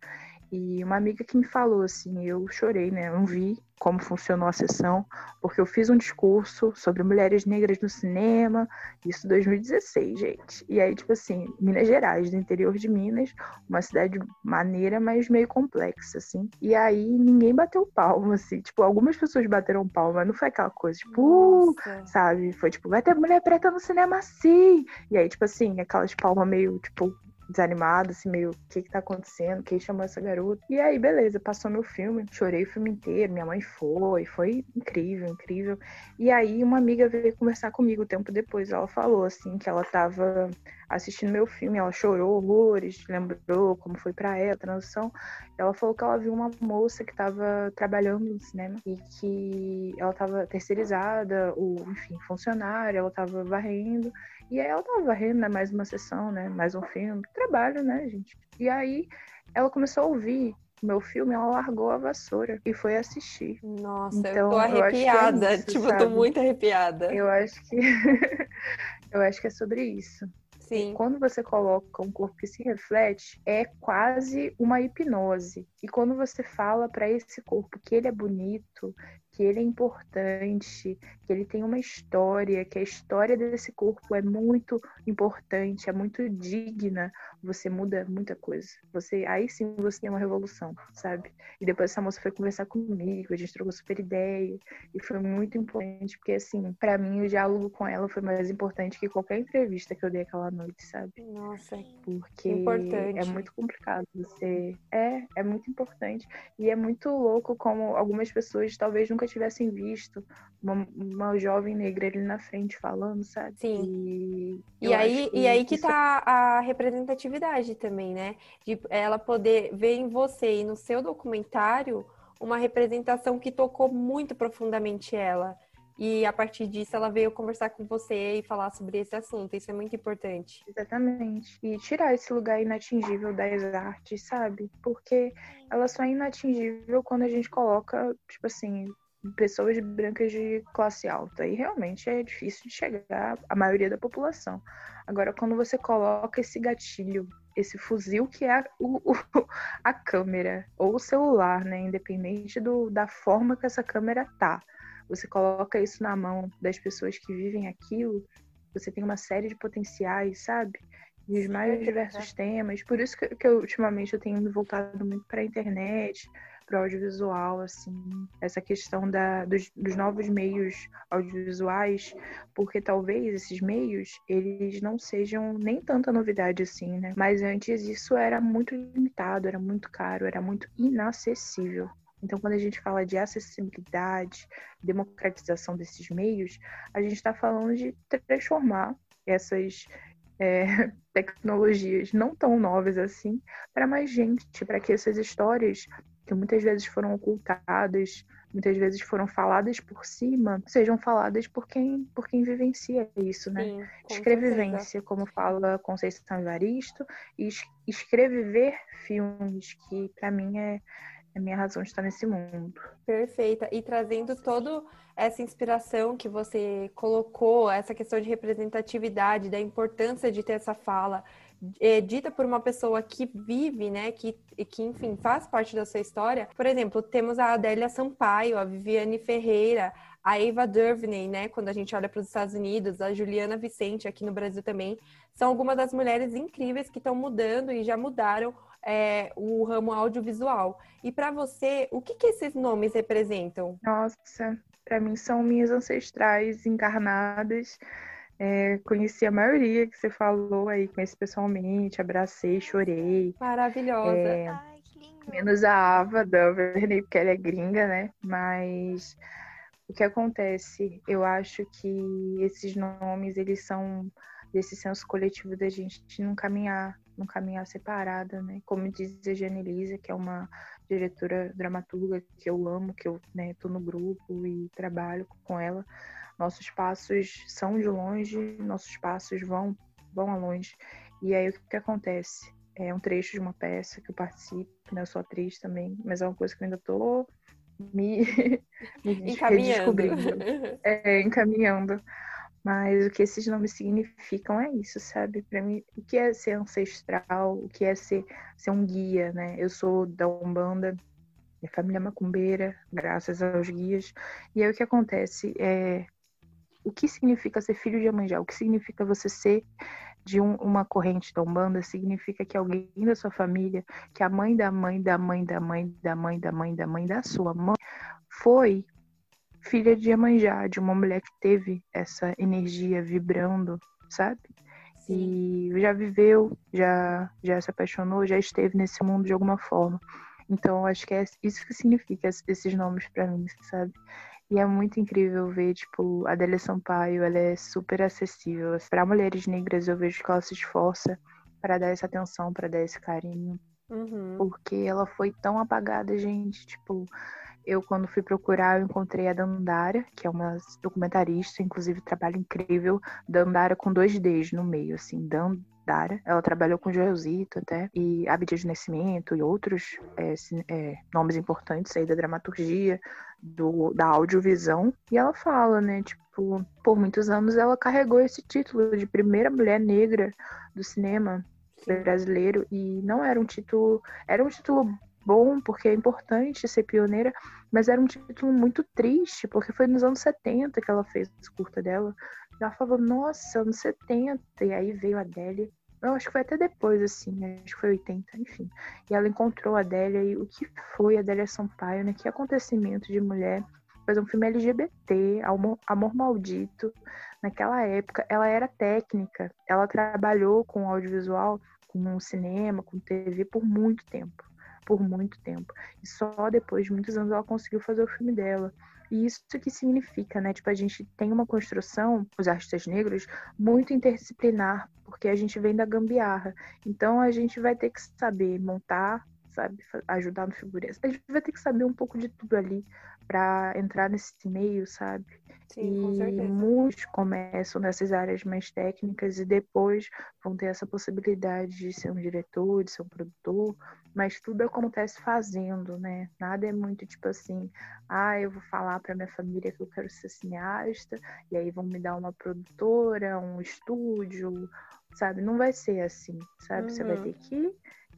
E uma amiga que me falou assim, eu chorei, né? Eu não vi como funcionou a sessão, porque eu fiz um discurso sobre mulheres negras no cinema, isso em 2016, gente. E aí, tipo assim, Minas Gerais, do interior de Minas, uma cidade maneira, mas meio complexa, assim. E aí ninguém bateu palma, assim. Tipo, algumas pessoas bateram palma, mas não foi aquela coisa, tipo, uh, sabe? Foi tipo, vai ter mulher preta no cinema sim! E aí, tipo assim, aquelas palmas meio, tipo, desanimada, assim, meio, o que que tá acontecendo? Quem chamou essa garota? E aí, beleza, passou meu filme, chorei o filme inteiro, minha mãe foi, foi incrível, incrível. E aí, uma amiga veio conversar comigo tempo depois, ela falou, assim, que ela tava assistindo meu filme, ela chorou horrores, lembrou como foi para ela a transição. Ela falou que ela viu uma moça que estava trabalhando no cinema e que ela estava terceirizada, ou enfim, funcionária, ela estava varrendo e aí ela tava varrendo, né? Mais uma sessão, né? Mais um filme. Trabalho, né, gente? E aí ela começou a ouvir meu filme, ela largou a vassoura e foi assistir. Nossa, então, eu tô arrepiada. Eu é isso, tipo, sabe? eu tô muito arrepiada. Eu acho que eu acho que é sobre isso. Sim. Quando você coloca um corpo que se reflete, é quase uma hipnose. E quando você fala para esse corpo que ele é bonito, que ele é importante, que ele tem uma história, que a história desse corpo é muito importante, é muito digna, você muda muita coisa. Você aí sim você tem uma revolução, sabe? E depois essa moça foi conversar comigo, a gente trocou super ideia e foi muito importante porque assim, para mim o diálogo com ela foi mais importante que qualquer entrevista que eu dei aquela noite, sabe? Nossa, porque importante. é muito complicado você é é muito importante e é muito louco como algumas pessoas talvez nunca tivessem visto uma, uma jovem negra ali na frente falando, sabe? Sim. E, e aí, que e aí que tá a representatividade também, né? De ela poder ver em você e no seu documentário uma representação que tocou muito profundamente ela. E a partir disso ela veio conversar com você e falar sobre esse assunto. Isso é muito importante. Exatamente. E tirar esse lugar inatingível das artes, sabe? Porque ela só é inatingível quando a gente coloca, tipo assim, pessoas brancas de classe alta. E realmente é difícil de chegar à maioria da população. Agora, quando você coloca esse gatilho, esse fuzil que é a, o, a câmera ou o celular, né? Independente do, da forma que essa câmera tá. Você coloca isso na mão das pessoas que vivem aquilo, você tem uma série de potenciais, sabe? E os mais diversos temas. Por isso que, que eu, ultimamente eu tenho me voltado muito para a internet, para o audiovisual, assim, essa questão da, dos, dos, novos meios audiovisuais, porque talvez esses meios eles não sejam nem tanta novidade assim, né? Mas antes isso era muito limitado, era muito caro, era muito inacessível. Então, quando a gente fala de acessibilidade, democratização desses meios, a gente está falando de transformar essas é, tecnologias não tão novas assim para mais gente, para que essas histórias que muitas vezes foram ocultadas, muitas vezes foram faladas por cima, sejam faladas por quem, por quem vivencia isso, né? Sim, Escrevivência, como fala Conceição Evaristo, e escrever filmes, que para mim é, é a minha razão de estar nesse mundo. Perfeita. E trazendo toda essa inspiração que você colocou, essa questão de representatividade, da importância de ter essa fala, é, dita por uma pessoa que vive, né, que, que, enfim, faz parte da sua história. Por exemplo, temos a Adélia Sampaio, a Viviane Ferreira, a Eva Duvernay, né, quando a gente olha para os Estados Unidos, a Juliana Vicente aqui no Brasil também, são algumas das mulheres incríveis que estão mudando e já mudaram é, o ramo audiovisual. E para você, o que, que esses nomes representam? Nossa, para mim são minhas ancestrais encarnadas. É, conheci a maioria que você falou aí, conheci pessoalmente, abracei, chorei. Maravilhosa. É, Ai, menos a Ava da Verney, porque ela é gringa, né? Mas o que acontece? Eu acho que esses nomes, eles são desse senso coletivo da gente não caminhar, não caminhar separada, né? Como diz a Jane Elisa, que é uma diretora dramaturga que eu amo, que eu né, tô no grupo e trabalho com ela. Nossos passos são de longe, nossos passos vão vão a longe. E aí o que, que acontece? É um trecho de uma peça que eu participo, né? Eu sou atriz também, mas é uma coisa que eu ainda tô me, me encaminhando. É, encaminhando. Mas o que esses nomes significam é isso, sabe? Para mim, o que é ser ancestral, o que é ser, ser um guia, né? Eu sou da Umbanda, minha família é macumbeira, graças aos guias. E aí o que acontece é o que significa ser filho de Amanjá? O que significa você ser de um, uma corrente da Umbanda? Significa que alguém da sua família, que a mãe da mãe da mãe da mãe da mãe da mãe da mãe da sua mãe foi filha de Iemanjá, de uma mulher que teve essa energia vibrando, sabe? E já viveu, já, já se apaixonou, já esteve nesse mundo de alguma forma. Então, acho que é isso que significa esses nomes para mim, sabe? E é muito incrível ver, tipo, a Adélia Sampaio, ela é super acessível. Para mulheres negras, eu vejo que ela se esforça para dar essa atenção, para dar esse carinho. Uhum. Porque ela foi tão apagada, gente. Tipo, eu, quando fui procurar, eu encontrei a Dandara, que é uma documentarista, inclusive trabalho incrível. Dandara com dois Ds no meio, assim, Dandara. Ela trabalhou com Joelzito até, e Abdias de Nascimento e outros é, é, nomes importantes aí da dramaturgia, do, da audiovisão. E ela fala, né, tipo, por muitos anos ela carregou esse título de primeira mulher negra do cinema brasileiro e não era um título, era um título bom, porque é importante ser pioneira, mas era um título muito triste, porque foi nos anos 70 que ela fez a curta dela. Ela falou, nossa, anos 70. E aí veio a Adélia. Eu acho que foi até depois, assim, acho que foi 80, enfim. E ela encontrou a Adélia e o que foi a Adélia Sampaio, né? Que acontecimento de mulher. Fazer um filme LGBT, Amor, Amor Maldito. Naquela época, ela era técnica. Ela trabalhou com audiovisual, com cinema, com TV por muito tempo por muito tempo. E só depois de muitos anos ela conseguiu fazer o filme dela. E isso que significa, né? Tipo, a gente tem uma construção, os artistas negros, muito interdisciplinar, porque a gente vem da gambiarra. Então a gente vai ter que saber montar, sabe, ajudar no figurino. A gente vai ter que saber um pouco de tudo ali para entrar nesse meio, sabe? Sim, e muitos começam nessas áreas mais técnicas e depois vão ter essa possibilidade de ser um diretor, de ser um produtor, mas tudo acontece fazendo, né? Nada é muito tipo assim, ah, eu vou falar para minha família que eu quero ser cineasta, e aí vão me dar uma produtora, um estúdio, sabe? Não vai ser assim, sabe? Uhum. Você vai uhum. ter que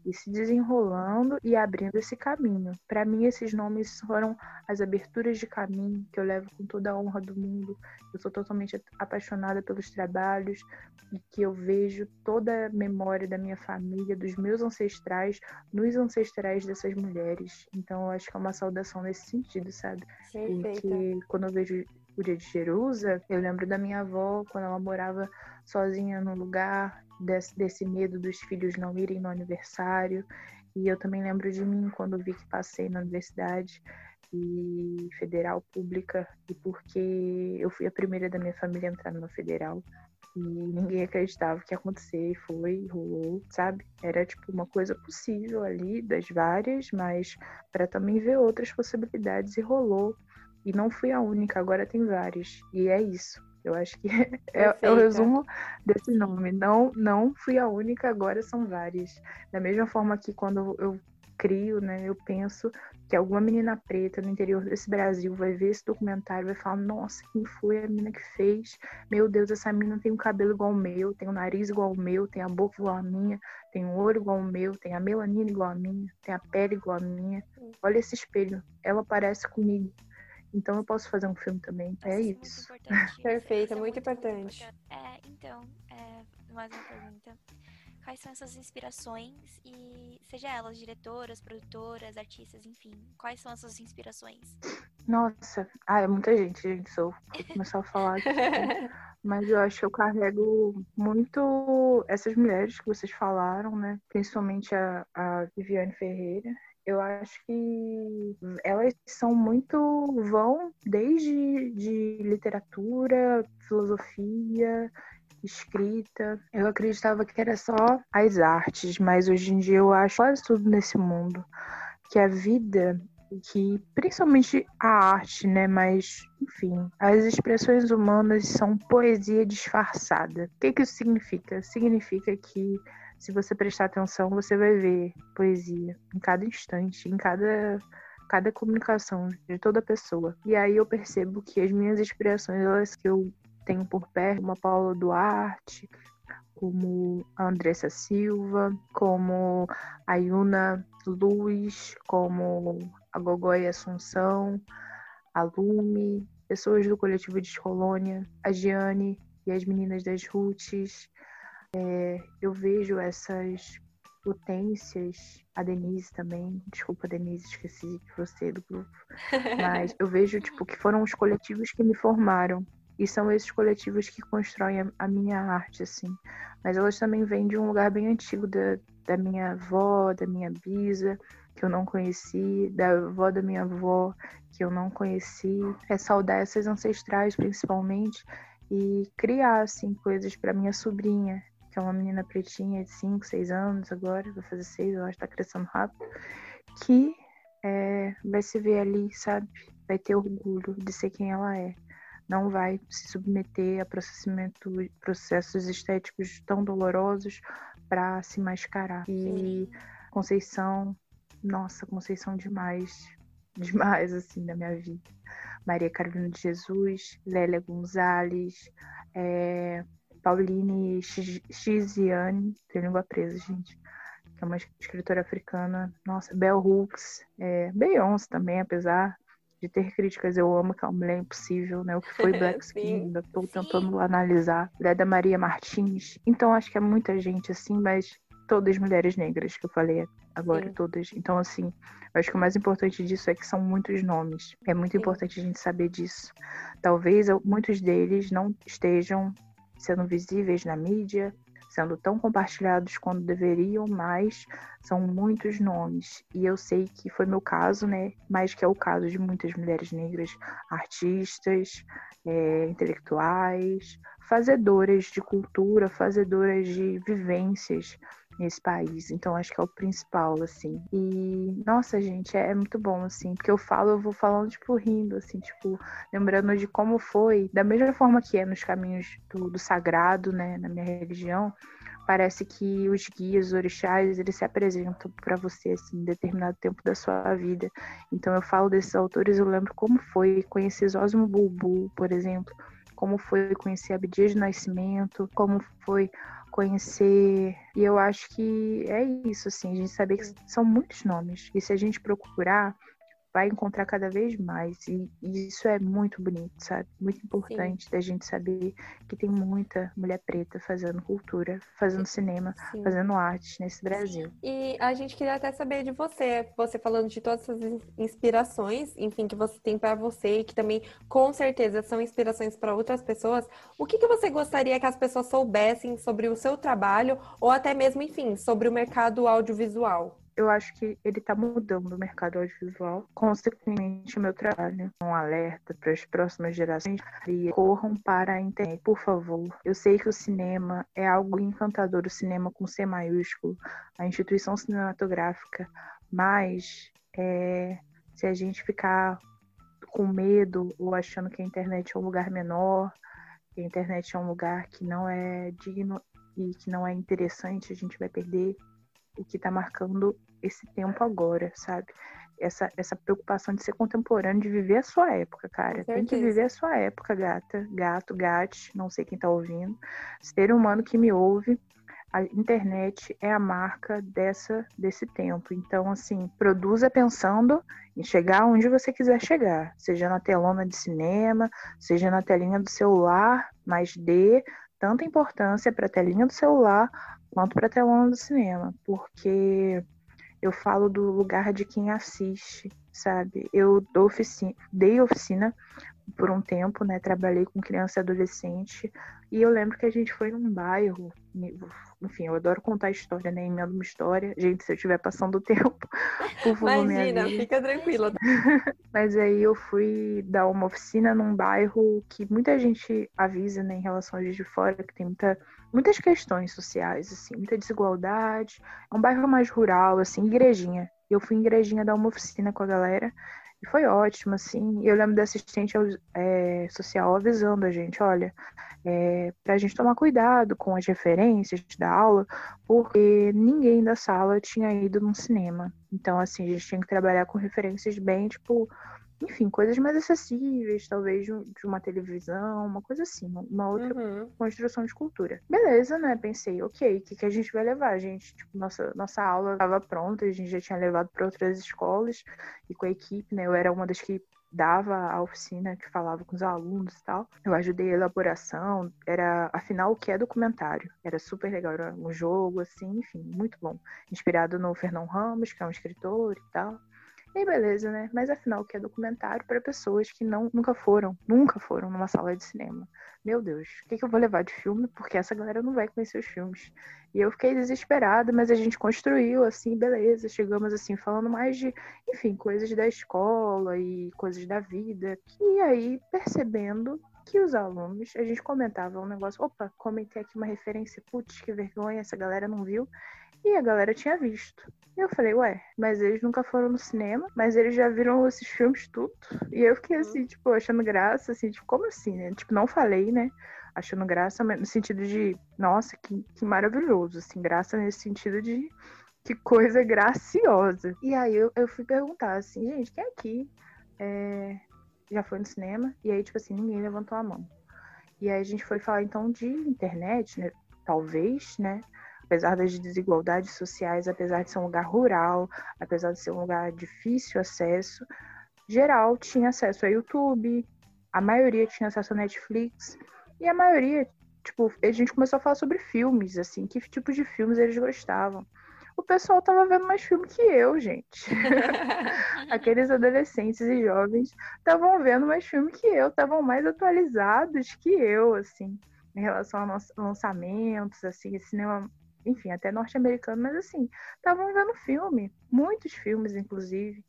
e se desenrolando e abrindo esse caminho. Para mim, esses nomes foram as aberturas de caminho que eu levo com toda a honra do mundo. Eu sou totalmente apaixonada pelos trabalhos e que eu vejo toda a memória da minha família, dos meus ancestrais, nos ancestrais dessas mulheres. Então, eu acho que é uma saudação nesse sentido, sabe? Perfeita. Porque quando eu vejo o dia de Jerusa, eu lembro da minha avó quando ela morava sozinha no lugar desse, desse medo dos filhos não irem no aniversário. E eu também lembro de mim quando vi que passei na universidade e federal pública e porque eu fui a primeira da minha família a entrar numa federal e ninguém acreditava que ia acontecer e foi, rolou, sabe? Era tipo uma coisa possível ali das várias, mas para também ver outras possibilidades e rolou. E não fui a única, agora tem várias. E é isso. Eu acho que é, é, o resumo desse nome. Não, não fui a única, agora são várias. Da mesma forma que quando eu crio, né? Eu penso que alguma menina preta no interior desse Brasil vai ver esse documentário e vai falar: Nossa, quem foi a menina que fez? Meu Deus, essa menina tem o um cabelo igual ao meu, tem o um nariz igual ao meu, tem a boca igual a minha, tem o um olho igual ao meu, tem a melanina igual a minha, tem a pele igual a minha. Olha esse espelho, ela parece comigo. Então eu posso fazer um filme também. É isso. Perfeito, é muito importante. É, então, é, mais uma pergunta quais são essas inspirações e seja elas diretoras, produtoras, artistas, enfim, quais são essas inspirações? Nossa, ah, é muita gente, gente, se eu começar a falar aqui, mas eu acho que eu carrego muito essas mulheres que vocês falaram, né? Principalmente a, a Viviane Ferreira, eu acho que elas são muito vão desde de literatura, filosofia, escrita. Eu acreditava que era só as artes, mas hoje em dia eu acho quase tudo nesse mundo. Que a vida, que principalmente a arte, né? Mas, enfim, as expressões humanas são poesia disfarçada. O que, que isso significa? Significa que se você prestar atenção, você vai ver poesia em cada instante, em cada cada comunicação de toda pessoa. E aí eu percebo que as minhas expressões, elas que eu tenho por perto uma Paula Duarte, como a Andressa Silva, como a Yuna Luz, como a Gogói Assunção, a Lume, pessoas do coletivo de Colônia, a Giane e as meninas das Roots. É, eu vejo essas potências, a Denise também, desculpa Denise, esqueci de você do grupo, mas eu vejo tipo que foram os coletivos que me formaram e são esses coletivos que constroem a, a, minha arte, assim. Mas elas também vêm de um lugar bem antigo da, da minha avó, da minha bisa, que eu não conheci, da avó da minha avó, que eu não conheci. É saudar essas ancestrais, principalmente, e criar, assim, coisas para minha sobrinha, que é uma menina pretinha de 5, 6 anos agora, vai fazer 6, eu acho que tá crescendo rápido, que é, vai se ver ali, sabe? Vai ter orgulho de ser quem ela é não vai se submeter a processamento, processos estéticos tão dolorosos para se mascarar. E Conceição, nossa, Conceição demais, demais assim da minha vida. Maria Carolina de Jesus, Lélia Gonzalez, é, Pauline Xiziane, tem língua presa, gente, que é uma escritora africana. Nossa, Bell Hooks, é, Beyoncé também, apesar de ter críticas. Eu amo que a mulher é impossível, né? O que foi Black Skin, ainda tô tentando analisar. Leda Maria Martins. Então acho que é muita gente assim, mas todas mulheres negras que eu falei agora, Sim. todas. Então, assim, eu acho que o mais importante disso é que são muitos nomes. É muito Sim. importante a gente saber disso. Talvez muitos deles não estejam sendo visíveis na mídia, sendo tão compartilhados quando deveriam, mas são muitos nomes. E eu sei que foi meu caso, né? Mas que é o caso de muitas mulheres negras, artistas, é, intelectuais, fazedoras de cultura, fazedoras de vivências nesse país. Então acho que é o principal, assim. E, nossa, gente, é, é, muito bom, assim, porque eu falo, eu vou falando, tipo, rindo, assim, tipo, lembrando de como foi, da mesma forma que é nos caminhos do, do sagrado, né, na minha religião, parece que os guias, os orixás, eles se apresentam para você assim, em determinado tempo da sua vida. Então eu falo desses autores, eu lembro como foi conhecer Zósimo Bulbul, por exemplo, como foi conhecer Abdias de Nascimento, como foi conhecer. E eu acho que é isso, assim, a gente saber que são muitos nomes. E se a gente procurar, vai encontrar cada vez mais. E, e isso é muito bonito, sabe? Muito importante Sim. da gente saber que tem muita mulher preta fazendo cultura, fazendo cinema, Sim. fazendo arte nesse Brasil. E a gente queria até saber de você, você falando de todas essas inspirações, enfim, que você tem para você e que também com certeza são inspirações para outras pessoas. O que, que você gostaria que as pessoas soubessem sobre o seu trabalho ou até mesmo, enfim, sobre o mercado audiovisual? Eu acho que ele está mudando o mercado audiovisual. Consequentemente, o meu trabalho um alerta para as próximas gerações corram para a internet, por favor. Eu sei que o cinema é algo encantador, o cinema com C maiúsculo, a instituição cinematográfica, mas é, se a gente ficar com medo ou achando que a internet é um lugar menor, que a internet é um lugar que não é digno e que não é interessante, a gente vai perder o que está marcando esse tempo agora, sabe? Essa, essa preocupação de ser contemporâneo, de viver a sua época, cara. Tem que viver a sua época, gata, gato, gate, não sei quem tá ouvindo. Ser humano que me ouve, a internet é a marca dessa desse tempo. Então, assim, produza pensando em chegar onde você quiser chegar, seja na telona de cinema, seja na telinha do celular, mas dê tanta importância para a telinha do celular quanto para a telona do cinema, porque eu falo do lugar de quem assiste, sabe? Eu oficina, dei oficina por um tempo, né? Trabalhei com criança e adolescente. E eu lembro que a gente foi num bairro. Enfim, eu adoro contar história, né? Emendo uma história. Gente, se eu estiver passando o tempo, por favor, Imagina, fica tranquila. Mas aí eu fui dar uma oficina num bairro que muita gente avisa, né? Em relação a de fora, que tem muita, muitas questões sociais, assim, muita desigualdade. É um bairro mais rural, assim, igrejinha. Eu fui em igrejinha dar uma oficina com a galera. E foi ótimo, assim. Eu lembro da assistente é, social avisando a gente, olha, é, para a gente tomar cuidado com as referências da aula, porque ninguém da sala tinha ido num cinema. Então, assim, a gente tinha que trabalhar com referências bem, tipo, enfim, coisas mais acessíveis, talvez de uma televisão, uma coisa assim, uma outra uhum. construção de cultura. Beleza, né? Pensei, ok, o que, que a gente vai levar? gente, tipo, nossa, nossa aula estava pronta, a gente já tinha levado para outras escolas e com a equipe, né? Eu era uma das que dava a oficina que falava com os alunos e tal. Eu ajudei a elaboração, era, afinal, o que é documentário? Era super legal, era um jogo, assim, enfim, muito bom. Inspirado no Fernão Ramos, que é um escritor e tal. E beleza, né? Mas afinal, que é documentário para pessoas que não, nunca foram, nunca foram numa sala de cinema. Meu Deus, o que, que eu vou levar de filme? Porque essa galera não vai conhecer os filmes. E eu fiquei desesperada, mas a gente construiu, assim, beleza. Chegamos, assim, falando mais de, enfim, coisas da escola e coisas da vida. E aí, percebendo que os alunos, a gente comentava um negócio, opa, comentei aqui uma referência, putz, que vergonha, essa galera não viu. E a galera tinha visto. E eu falei, ué, mas eles nunca foram no cinema, mas eles já viram esses filmes tudo. E eu fiquei assim, uhum. tipo, achando graça, assim, tipo, como assim, né? Tipo, não falei, né? Achando graça no sentido de, nossa, que, que maravilhoso, assim, graça nesse sentido de que coisa graciosa. E aí eu, eu fui perguntar assim, gente, quem aqui é, já foi no cinema? E aí, tipo assim, ninguém levantou a mão. E aí a gente foi falar então de internet, né? Talvez, né? Apesar das desigualdades sociais, apesar de ser um lugar rural, apesar de ser um lugar difícil acesso, geral tinha acesso a YouTube, a maioria tinha acesso a Netflix, e a maioria, tipo, a gente começou a falar sobre filmes, assim, que tipos de filmes eles gostavam. O pessoal tava vendo mais filme que eu, gente. Aqueles adolescentes e jovens estavam vendo mais filme que eu, estavam mais atualizados que eu, assim, em relação a lançamentos, assim, cinema enfim, até norte-americano, mas assim, estavam vendo filme, muitos filmes, inclusive.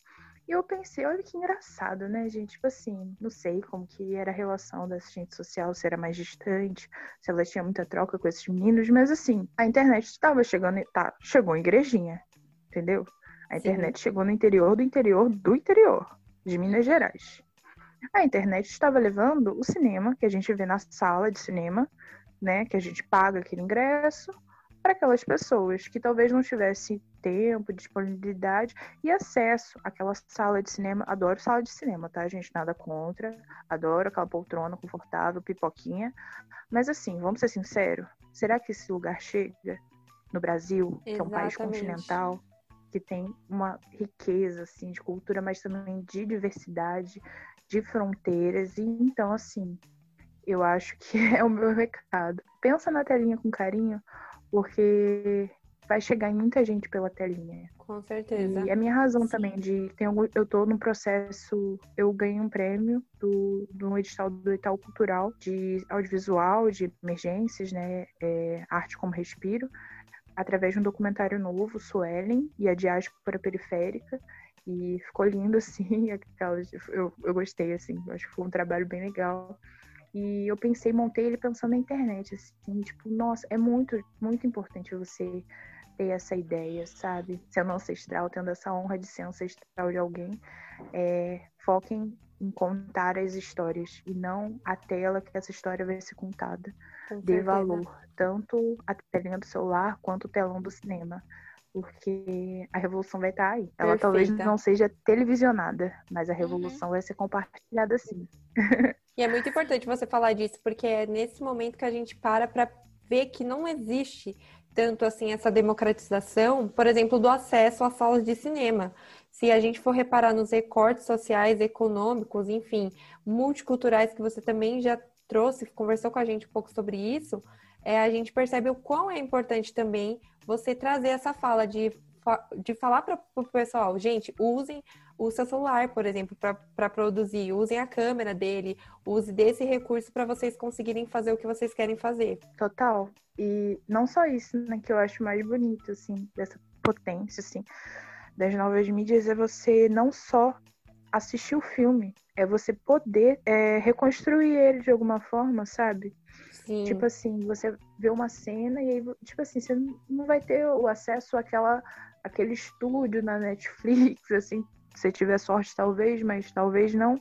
E eu pensei, olha que engraçado, né, gente? Tipo assim, não sei como que era a relação da assistente social, se era mais distante, se ela tinha muita troca com esses meninos, mas assim, a internet estava chegando, tá, chegou em igrejinha, entendeu? A internet Sim. chegou no interior do interior do interior, de Minas Gerais. A internet estava levando o cinema, que a gente vê na sala de cinema, né, que a gente paga aquele ingresso, para aquelas pessoas que talvez não tivessem tempo, disponibilidade e acesso àquela sala de cinema. Adoro sala de cinema, tá, gente? Nada contra. Adoro aquela poltrona confortável, pipoquinha. Mas assim, vamos ser sinceros, será que esse lugar chega no Brasil, Exatamente. que é um país continental, que tem uma riqueza assim de cultura, mas também de diversidade, de fronteiras. E então assim, eu acho que é o meu recado. Pensa na telinha com carinho, porque vai chegar em muita gente pela telinha. Com certeza. E a minha razão Sim. também de tem algum, eu tô no processo, eu ganhei um prêmio do, do edital do Itaú Cultural de audiovisual, de emergências, né, é, arte como respiro, através de um documentário novo, Suelen e a diáspora periférica. E ficou lindo, assim, aquelas, eu, eu gostei, assim, acho que foi um trabalho bem legal. E eu pensei, montei ele pensando na internet, assim, tipo, nossa, é muito, muito importante você ter essa ideia, sabe? Sendo ancestral, tendo essa honra de ser ancestral de alguém, é, foquem em contar as histórias e não a tela que essa história vai ser contada. Dê valor, tanto a telinha do celular quanto o telão do cinema. Porque a revolução vai estar aí. Ela Perfeita. talvez não seja televisionada, mas a uhum. revolução uhum. vai ser compartilhada sim. E é muito importante você falar disso, porque é nesse momento que a gente para para ver que não existe tanto assim essa democratização, por exemplo, do acesso às salas de cinema. Se a gente for reparar nos recortes sociais, econômicos, enfim, multiculturais que você também já trouxe, conversou com a gente um pouco sobre isso, é, a gente percebe o quão é importante também você trazer essa fala de, de falar para o pessoal, gente, usem o seu celular, por exemplo, para produzir, usem a câmera dele, use desse recurso para vocês conseguirem fazer o que vocês querem fazer. Total. E não só isso, né, que eu acho mais bonito, assim, dessa potência, assim, das novas mídias, é você não só assistir o filme, é você poder é, reconstruir ele de alguma forma, sabe? Sim. Tipo assim, você vê uma cena e aí, tipo assim, você não vai ter o acesso àquela, àquele estúdio na Netflix, assim, se tiver sorte, talvez, mas talvez não.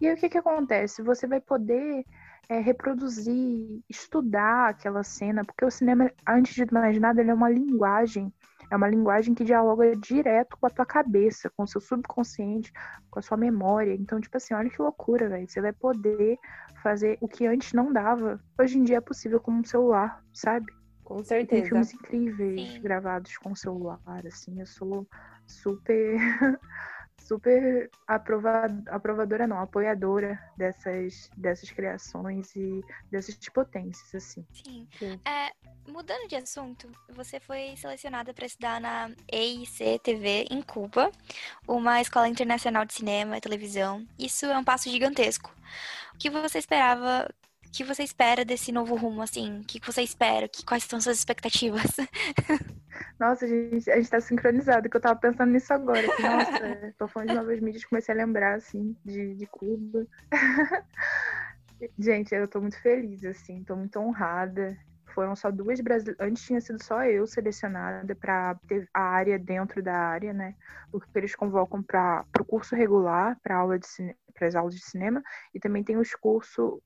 E aí o que, que acontece? Você vai poder é, reproduzir, estudar aquela cena, porque o cinema, antes de mais nada, ele é uma linguagem. É uma linguagem que dialoga direto com a tua cabeça, com o seu subconsciente, com a sua memória. Então, tipo assim, olha que loucura, velho. Você vai poder fazer o que antes não dava. Hoje em dia é possível com um celular, sabe? Com certeza. Tem filmes incríveis Sim. gravados com celular, assim. Eu sou super super aprovadora não, apoiadora dessas, dessas criações e dessas potências, assim. Sim. Sim. É, mudando de assunto, você foi selecionada para estudar na EIC TV em Cuba, uma escola internacional de cinema e televisão. Isso é um passo gigantesco. O que você esperava que você espera desse novo rumo, assim? O que você espera? Que, quais são suas expectativas? Nossa, gente, a gente tá sincronizado, que eu tava pensando nisso agora. Que, nossa, tô falando de novas mídias, comecei a lembrar, assim, de, de Cuba. gente, eu tô muito feliz, assim, tô muito honrada foram só duas brasileiras. Antes tinha sido só eu selecionada para ter a área dentro da área, né? Porque eles convocam para o curso regular, para aula de para as aulas de cinema, e também tem os cursos,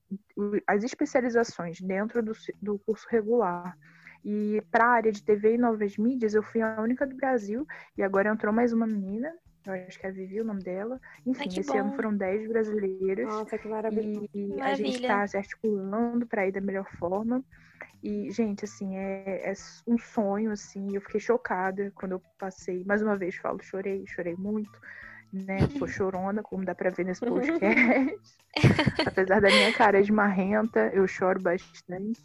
as especializações dentro do, do curso regular. E para a área de TV e novas mídias, eu fui a única do Brasil, e agora entrou mais uma menina, eu acho que é a Vivi o nome dela. Enfim, Ai, esse bom. ano foram 10 brasileiros. Nossa, que maravilha. E maravilha. a gente está se articulando para ir da melhor forma. E, gente, assim, é, é, um sonho, assim. Eu fiquei chocada quando eu passei. Mais uma vez falo, chorei, chorei muito. Né? Sou chorona, como dá pra ver nesse podcast. Apesar da minha cara de marrenta, eu choro bastante.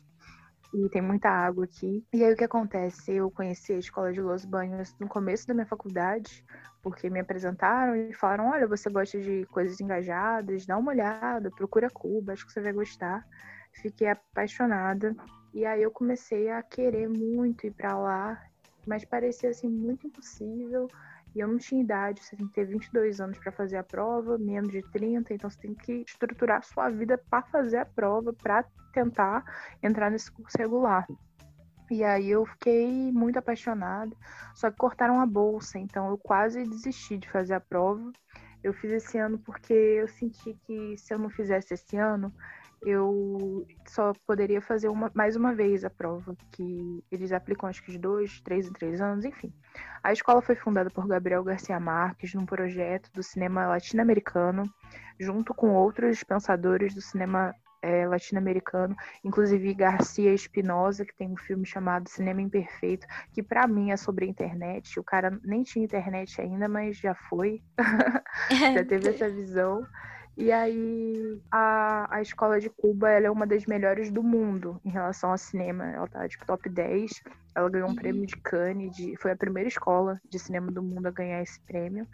E tem muita água aqui. E aí o que acontece? Eu conheci a escola de Los Banhos no começo da minha faculdade, porque me apresentaram e falaram: olha, você gosta de coisas engajadas, dá uma olhada, procura Cuba, acho que você vai gostar. Fiquei apaixonada. E aí eu comecei a querer muito ir para lá, mas parecia assim muito impossível. E eu não tinha idade, você tem que ter 22 anos para fazer a prova, menos de 30, então você tem que estruturar a sua vida para fazer a prova, para tentar entrar nesse curso regular. E aí eu fiquei muito apaixonada, só que cortaram a bolsa, então eu quase desisti de fazer a prova. Eu fiz esse ano porque eu senti que se eu não fizesse esse ano, eu só poderia fazer uma, mais uma vez a prova, que eles aplicam acho que de dois, três em três anos, enfim. A escola foi fundada por Gabriel Garcia Marques num projeto do cinema latino-americano, junto com outros pensadores do cinema é, latino-americano, inclusive Garcia Espinosa, que tem um filme chamado Cinema Imperfeito, que para mim é sobre a internet. O cara nem tinha internet ainda, mas já foi, já teve essa visão. E aí a, a escola de Cuba ela é uma das melhores do mundo em relação ao cinema. Ela tá tipo top 10. Ela ganhou um uhum. prêmio de Cannes, de, foi a primeira escola de cinema do mundo a ganhar esse prêmio.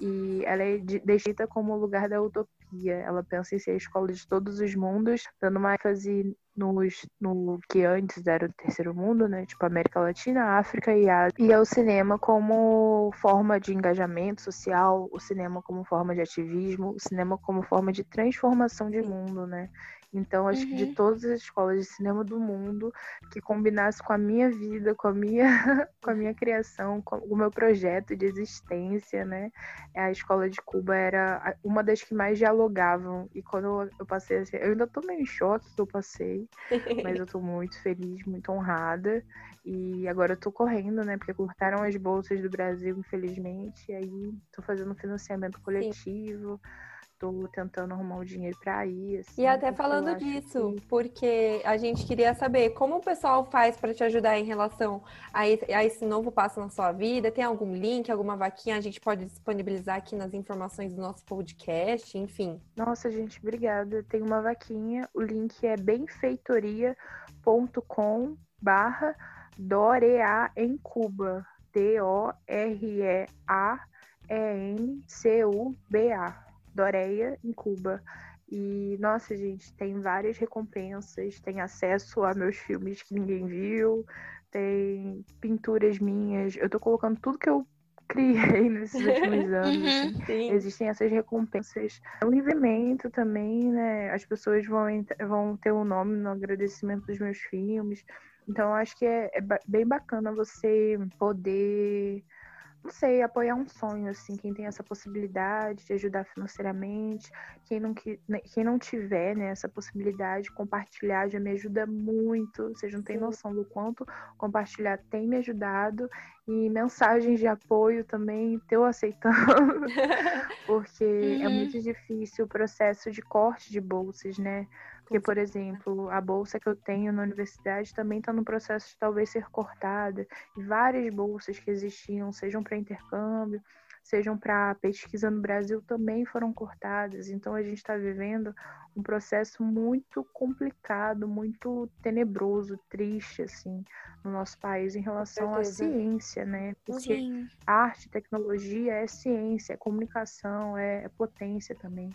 E ela é descrita como o lugar da utopia. Ela pensa em ser a escola de todos os mundos, dando uma ênfase nos, no que antes era o terceiro mundo, né? Tipo América Latina, África e Ásia. E é o cinema como forma de engajamento social, o cinema como forma de ativismo, o cinema como forma de transformação de mundo, né? Então, acho uhum. que de uhum. todas as escolas de cinema do mundo, que combinasse com a minha vida, com a minha, com a minha criação, com o meu projeto de existência, né? a escola de Cuba era uma das que mais dialogavam. E quando eu passei assim, eu ainda tô meio em choque que eu passei, mas eu tô muito feliz, muito honrada. E agora eu tô correndo, né? Porque cortaram as bolsas do Brasil, infelizmente. E aí tô fazendo financiamento coletivo. Sim tô tentando arrumar o dinheiro para ir. Assim, e até falando disso, que... porque a gente queria saber como o pessoal faz para te ajudar em relação a esse, novo passo na sua vida. Tem algum link, alguma vaquinha? A gente pode disponibilizar aqui nas informações do nosso podcast, enfim. Nossa, gente, obrigada. Tem uma vaquinha. O link é bemfeitoria.com barra Dorea em Cuba. D-O-R-E-A-E-N-C-U-B-A. Doreia, em Cuba. E, nossa, gente, tem várias recompensas, tem acesso a meus filmes que ninguém viu, tem pinturas minhas. Eu tô colocando tudo que eu criei nesses últimos anos. Uhum, assim. Existem essas recompensas. O livramento também, né? As pessoas vão, vão ter um nome no agradecimento dos meus filmes. Então, acho que é, é bem bacana você poder não sei, apoiar um sonho, assim, quem tem essa possibilidade de ajudar financeiramente, quem não, né, quem não tiver né, essa possibilidade, compartilhar já me ajuda muito. Vocês não têm noção do quanto compartilhar tem me ajudado. E mensagens de apoio também, teu aceitando, porque é uhum. é muito difícil o processo de corte de bolsas, né? Porque, por exemplo, a bolsa que eu tenho na universidade também está no processo de talvez ser cortada. E várias bolsas que existiam, sejam para intercâmbio, sejam para pesquisa no Brasil, também foram cortadas. Então, a gente está vivendo um processo muito complicado, muito tenebroso, triste, assim, no nosso país em relação à ciência, né? Porque Sim. arte, tecnologia é ciência, é comunicação, é, é potência também.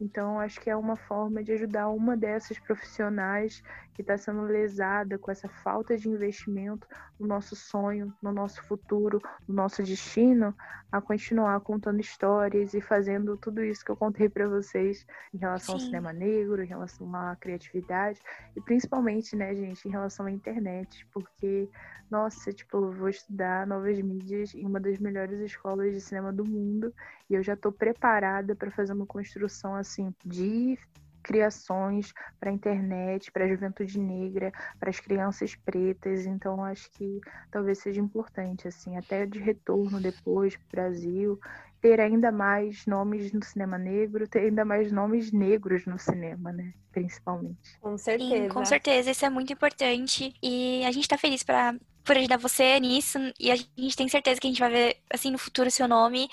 Então, acho que é uma forma de ajudar uma dessas profissionais que está sendo lesada com essa falta de investimento no nosso sonho, no nosso futuro, no nosso destino, a continuar contando histórias e fazendo tudo isso que eu contei para vocês em relação Sim. ao cinema negro, em relação à criatividade e principalmente, né, gente, em relação à internet, porque nossa, tipo, eu vou estudar novas mídias em uma das melhores escolas de cinema do mundo e eu já estou preparada para fazer uma construção assim de criações para a internet, para a juventude negra, para as crianças pretas. Então, acho que talvez seja importante, assim, até de retorno depois para o Brasil, ter ainda mais nomes no cinema negro, ter ainda mais nomes negros no cinema, né? Principalmente. Com certeza. Sim, com certeza, isso é muito importante. E a gente está feliz para por ajudar você nisso. E a gente tem certeza que a gente vai ver, assim, no futuro seu nome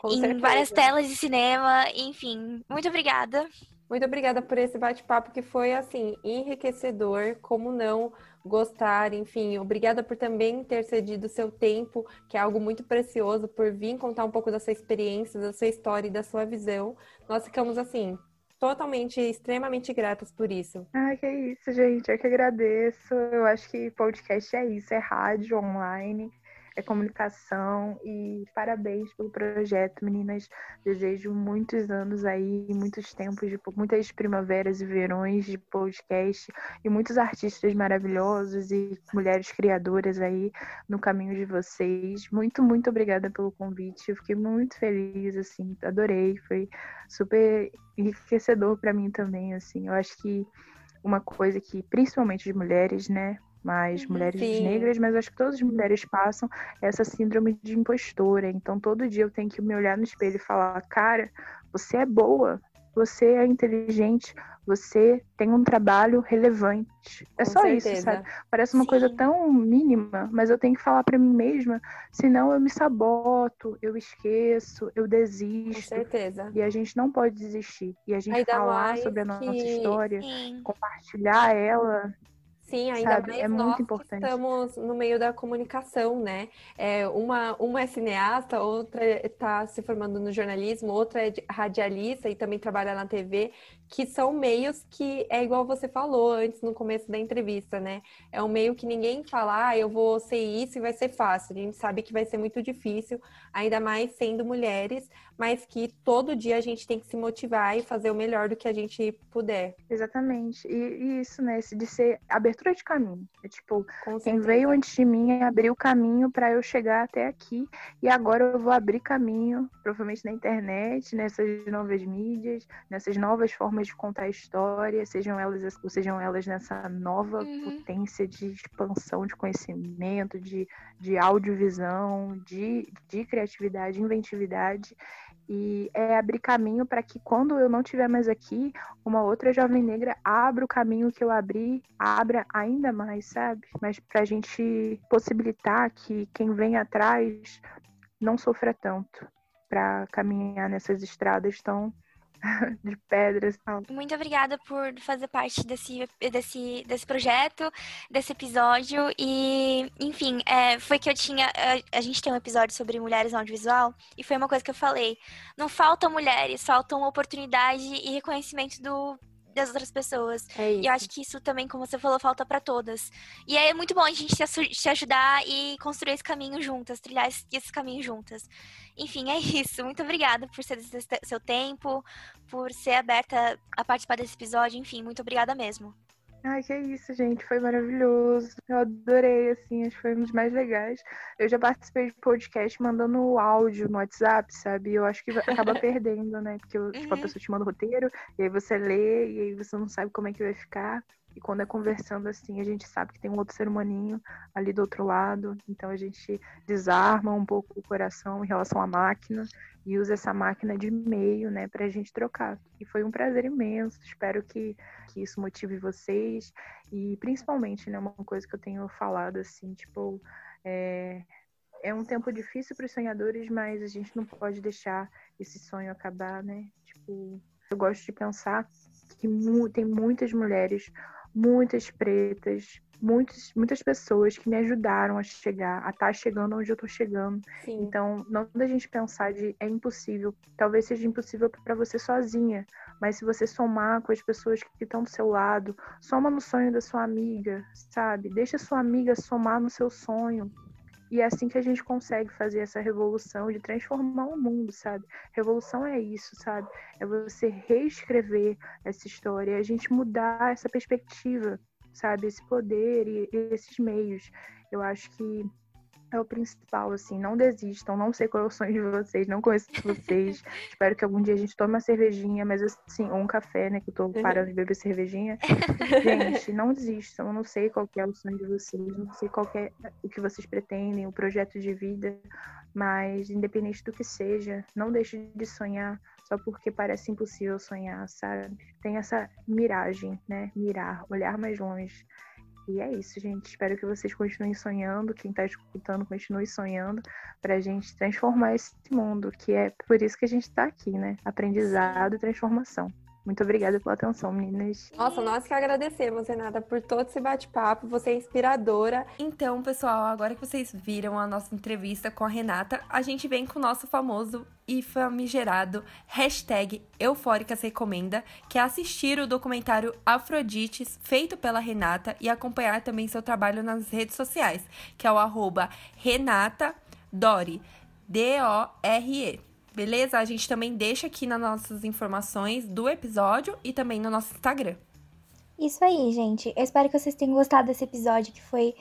Com em certeza. várias telas de cinema. Enfim, muito obrigada. Muito obrigada por esse bate-papo que foi, assim, enriquecedor. Como não gostar, enfim, obrigada por também ter cedido seu tempo, que é algo muito precioso, por vir contar um pouco da sua experiência, da sua história e da sua visão. Nós ficamos, assim, totalmente, extremamente gratas por isso. Ah, que isso, gente. Eu que agradeço. Eu acho que podcast é isso, é rádio online é comunicação e parabéns pelo projeto, meninas. Desejo muitos anos aí, muitos tempos, de, muitas primaveras e verões de podcast e muitos artistas maravilhosos e mulheres criadoras aí no caminho de vocês. Muito, muito obrigada pelo convite. Eu fiquei muito feliz, assim, adorei. Foi super enriquecedor para mim também, assim. Eu acho que uma coisa que, principalmente de mulheres, né, mais mulheres Sim. negras, mas acho que todas as mulheres passam essa síndrome de impostora. Então, todo dia eu tenho que me olhar no espelho e falar: cara, você é boa, você é inteligente, você tem um trabalho relevante. É Com só certeza. isso, sabe? Parece uma Sim. coisa tão mínima, mas eu tenho que falar para mim mesma, senão eu me saboto, eu esqueço, eu desisto. Com certeza. E a gente não pode desistir. E a gente Ainda falar sobre a nossa história, Sim. compartilhar ela, Sim, ainda Sabe? mais é nós muito importante. estamos no meio da comunicação, né? É, uma, uma é cineasta, outra está se formando no jornalismo, outra é radialista e também trabalha na TV que são meios que é igual você falou antes no começo da entrevista, né? É um meio que ninguém fala, ah, eu vou ser isso e vai ser fácil. A gente sabe que vai ser muito difícil, ainda mais sendo mulheres, mas que todo dia a gente tem que se motivar e fazer o melhor do que a gente puder. Exatamente. E, e isso, né? De ser abertura de caminho. É tipo, quem veio antes de mim abriu caminho para eu chegar até aqui e agora eu vou abrir caminho, provavelmente na internet, nessas novas mídias, nessas novas formas de contar história, sejam elas, sejam elas nessa nova uhum. potência de expansão de conhecimento, de, de audiovisão, de, de criatividade, inventividade e é abrir caminho para que quando eu não estiver mais aqui, uma outra jovem negra abra o caminho que eu abri, abra ainda mais, sabe? Mas para a gente possibilitar que quem vem atrás não sofra tanto para caminhar nessas estradas tão de pedras. Muito obrigada por fazer parte desse, desse, desse projeto, desse episódio. E, enfim, é, foi que eu tinha. A, a, gente tem um episódio sobre mulheres no audiovisual, e foi uma coisa que eu falei. Não faltam mulheres, faltam oportunidade e reconhecimento do, das outras pessoas. É e eu acho que isso também, como você falou, falta para todas. E é muito bom a gente se ajudar e construir esse caminho juntas, trilhar esse, esse caminho juntas. Enfim, é isso. Muito obrigada por ser seu tempo, por ser aberta a participar desse episódio. Enfim, muito obrigada mesmo. Ai, que isso, gente. Foi maravilhoso. Eu adorei, assim, acho que foi um dos mais legais. Eu já participei de podcast mandando áudio no WhatsApp, sabe? Eu acho que acaba perdendo, né? Porque uhum. tipo, a uhum. pessoa te manda o roteiro, e aí você lê, e aí você não sabe como é que vai ficar. E quando é conversando assim, a gente sabe que tem um outro ser humaninho ali do outro lado. Então a gente desarma um pouco o coração em relação à máquina e usa essa máquina de meio, né, para a gente trocar. E foi um prazer imenso. Espero que, que isso motive vocês e principalmente, né, uma coisa que eu tenho falado assim, tipo, é, é um tempo difícil para os sonhadores, mas a gente não pode deixar esse sonho acabar, né? Tipo, eu gosto de pensar que mu tem muitas mulheres muitas pretas, muitas, muitas pessoas que me ajudaram a chegar, a estar tá chegando onde eu estou chegando. Sim. Então, não da gente pensar de é impossível, talvez seja impossível para você sozinha, mas se você somar com as pessoas que estão do seu lado, soma no sonho da sua amiga, sabe? Deixa sua amiga somar no seu sonho. E é assim que a gente consegue fazer essa revolução de transformar o mundo, sabe? Revolução é isso, sabe? É você reescrever essa história, a gente mudar essa perspectiva, sabe? Esse poder e, e esses meios. Eu acho que é o principal, assim, não desistam, não sei qual é o sonho de vocês, não conheço vocês, espero que algum dia a gente tome uma cervejinha, mas assim, ou um café, né, que eu tô parando de beber cervejinha. gente, não desistam, eu não sei qual é o sonho de vocês, não sei qual é o que vocês pretendem, o projeto de vida, mas independente do que seja, não deixe de sonhar só porque parece impossível sonhar, sabe? Tem essa miragem, né, mirar, olhar mais longe. E é isso, gente. Espero que vocês continuem sonhando, quem está escutando continue sonhando, para a gente transformar esse mundo, que é por isso que a gente está aqui, né? Aprendizado e transformação. Muito obrigada pela atenção, meninas. Nossa, nós que agradecemos, Renata, por todo esse bate-papo. Você é inspiradora. Então, pessoal, agora que vocês viram a nossa entrevista com a Renata, a gente vem com o nosso famoso e famigerado hashtag Eufóricas Recomenda, que é assistir o documentário Afrodites, feito pela Renata, e acompanhar também seu trabalho nas redes sociais, que é o arroba Renata Dori, D-O-R-E. Beleza? A gente também deixa aqui nas nossas informações do episódio e também no nosso Instagram. Isso aí, gente. Eu espero que vocês tenham gostado desse episódio que foi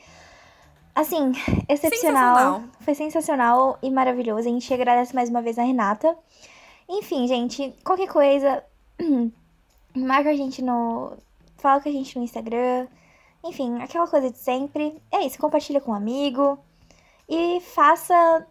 assim, excepcional. Sensacional. Foi sensacional e maravilhoso. A gente agradece mais uma vez a Renata. Enfim, gente, qualquer coisa, marca a gente no. Fala com a gente no Instagram. Enfim, aquela coisa de sempre. É isso, compartilha com um amigo. E faça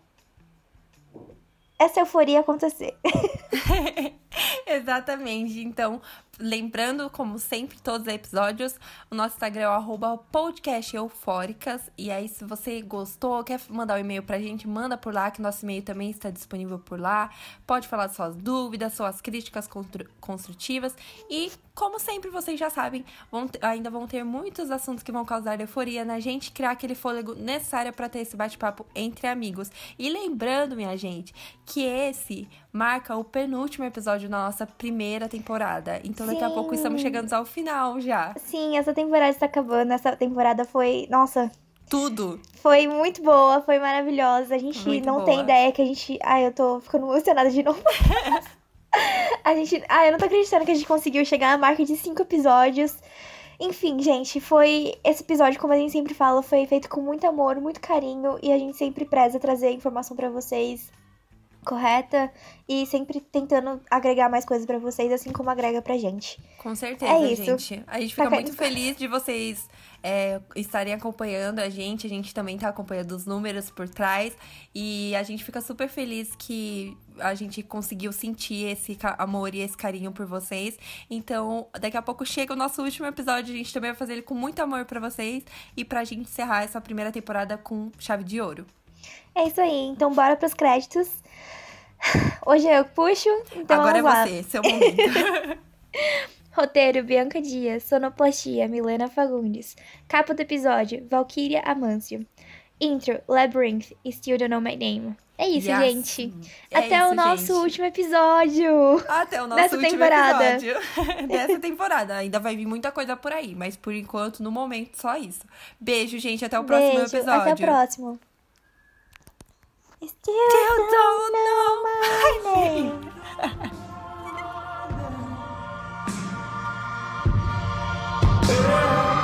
essa euforia acontecer. Exatamente. Então, lembrando, como sempre, todos os episódios, o nosso Instagram é o podcast eufóricas. E aí, se você gostou, quer mandar um e-mail pra gente, manda por lá, que nosso e-mail também está disponível por lá. Pode falar suas dúvidas, suas críticas construtivas. E, como sempre, vocês já sabem, vão ainda vão ter muitos assuntos que vão causar euforia na gente, criar aquele fôlego necessário para ter esse bate-papo entre amigos. E lembrando, minha gente, que esse marca o penúltimo episódio da nossa primeira temporada. Então daqui a pouco estamos chegando ao final já. Sim, essa temporada está acabando. Essa temporada foi, nossa, tudo. Foi muito boa, foi maravilhosa. A gente muito não boa. tem ideia que a gente. Ai, eu tô ficando emocionada de novo. a gente. Ai, eu não tô acreditando que a gente conseguiu chegar à marca de cinco episódios. Enfim, gente, foi. Esse episódio, como a gente sempre fala, foi feito com muito amor, muito carinho. E a gente sempre preza trazer informação para vocês correta e sempre tentando agregar mais coisas para vocês, assim como agrega pra gente. Com certeza, é isso. gente. A gente fica tá muito feliz de vocês é, estarem acompanhando a gente. A gente também tá acompanhando os números por trás. E a gente fica super feliz que a gente conseguiu sentir esse amor e esse carinho por vocês. Então, daqui a pouco chega o nosso último episódio. A gente também vai fazer ele com muito amor para vocês e pra gente encerrar essa primeira temporada com chave de ouro. É isso aí. Então, bora pros créditos. Hoje eu puxo, então Agora é você, seu momento. Roteiro, Bianca Dias. Sonoplastia, Milena Fagundes. Capa do episódio, Valkyria Amâncio. Intro, Labyrinth, Still Don't Know My Name. É isso, yes. gente. É Até isso, o nosso gente. último episódio. Até o nosso último temporada. episódio. Dessa temporada. Ainda vai vir muita coisa por aí, mas por enquanto, no momento, só isso. Beijo, gente. Até o próximo Beijo, episódio. Até o próximo. Still, still don't, don't know, know my name. name.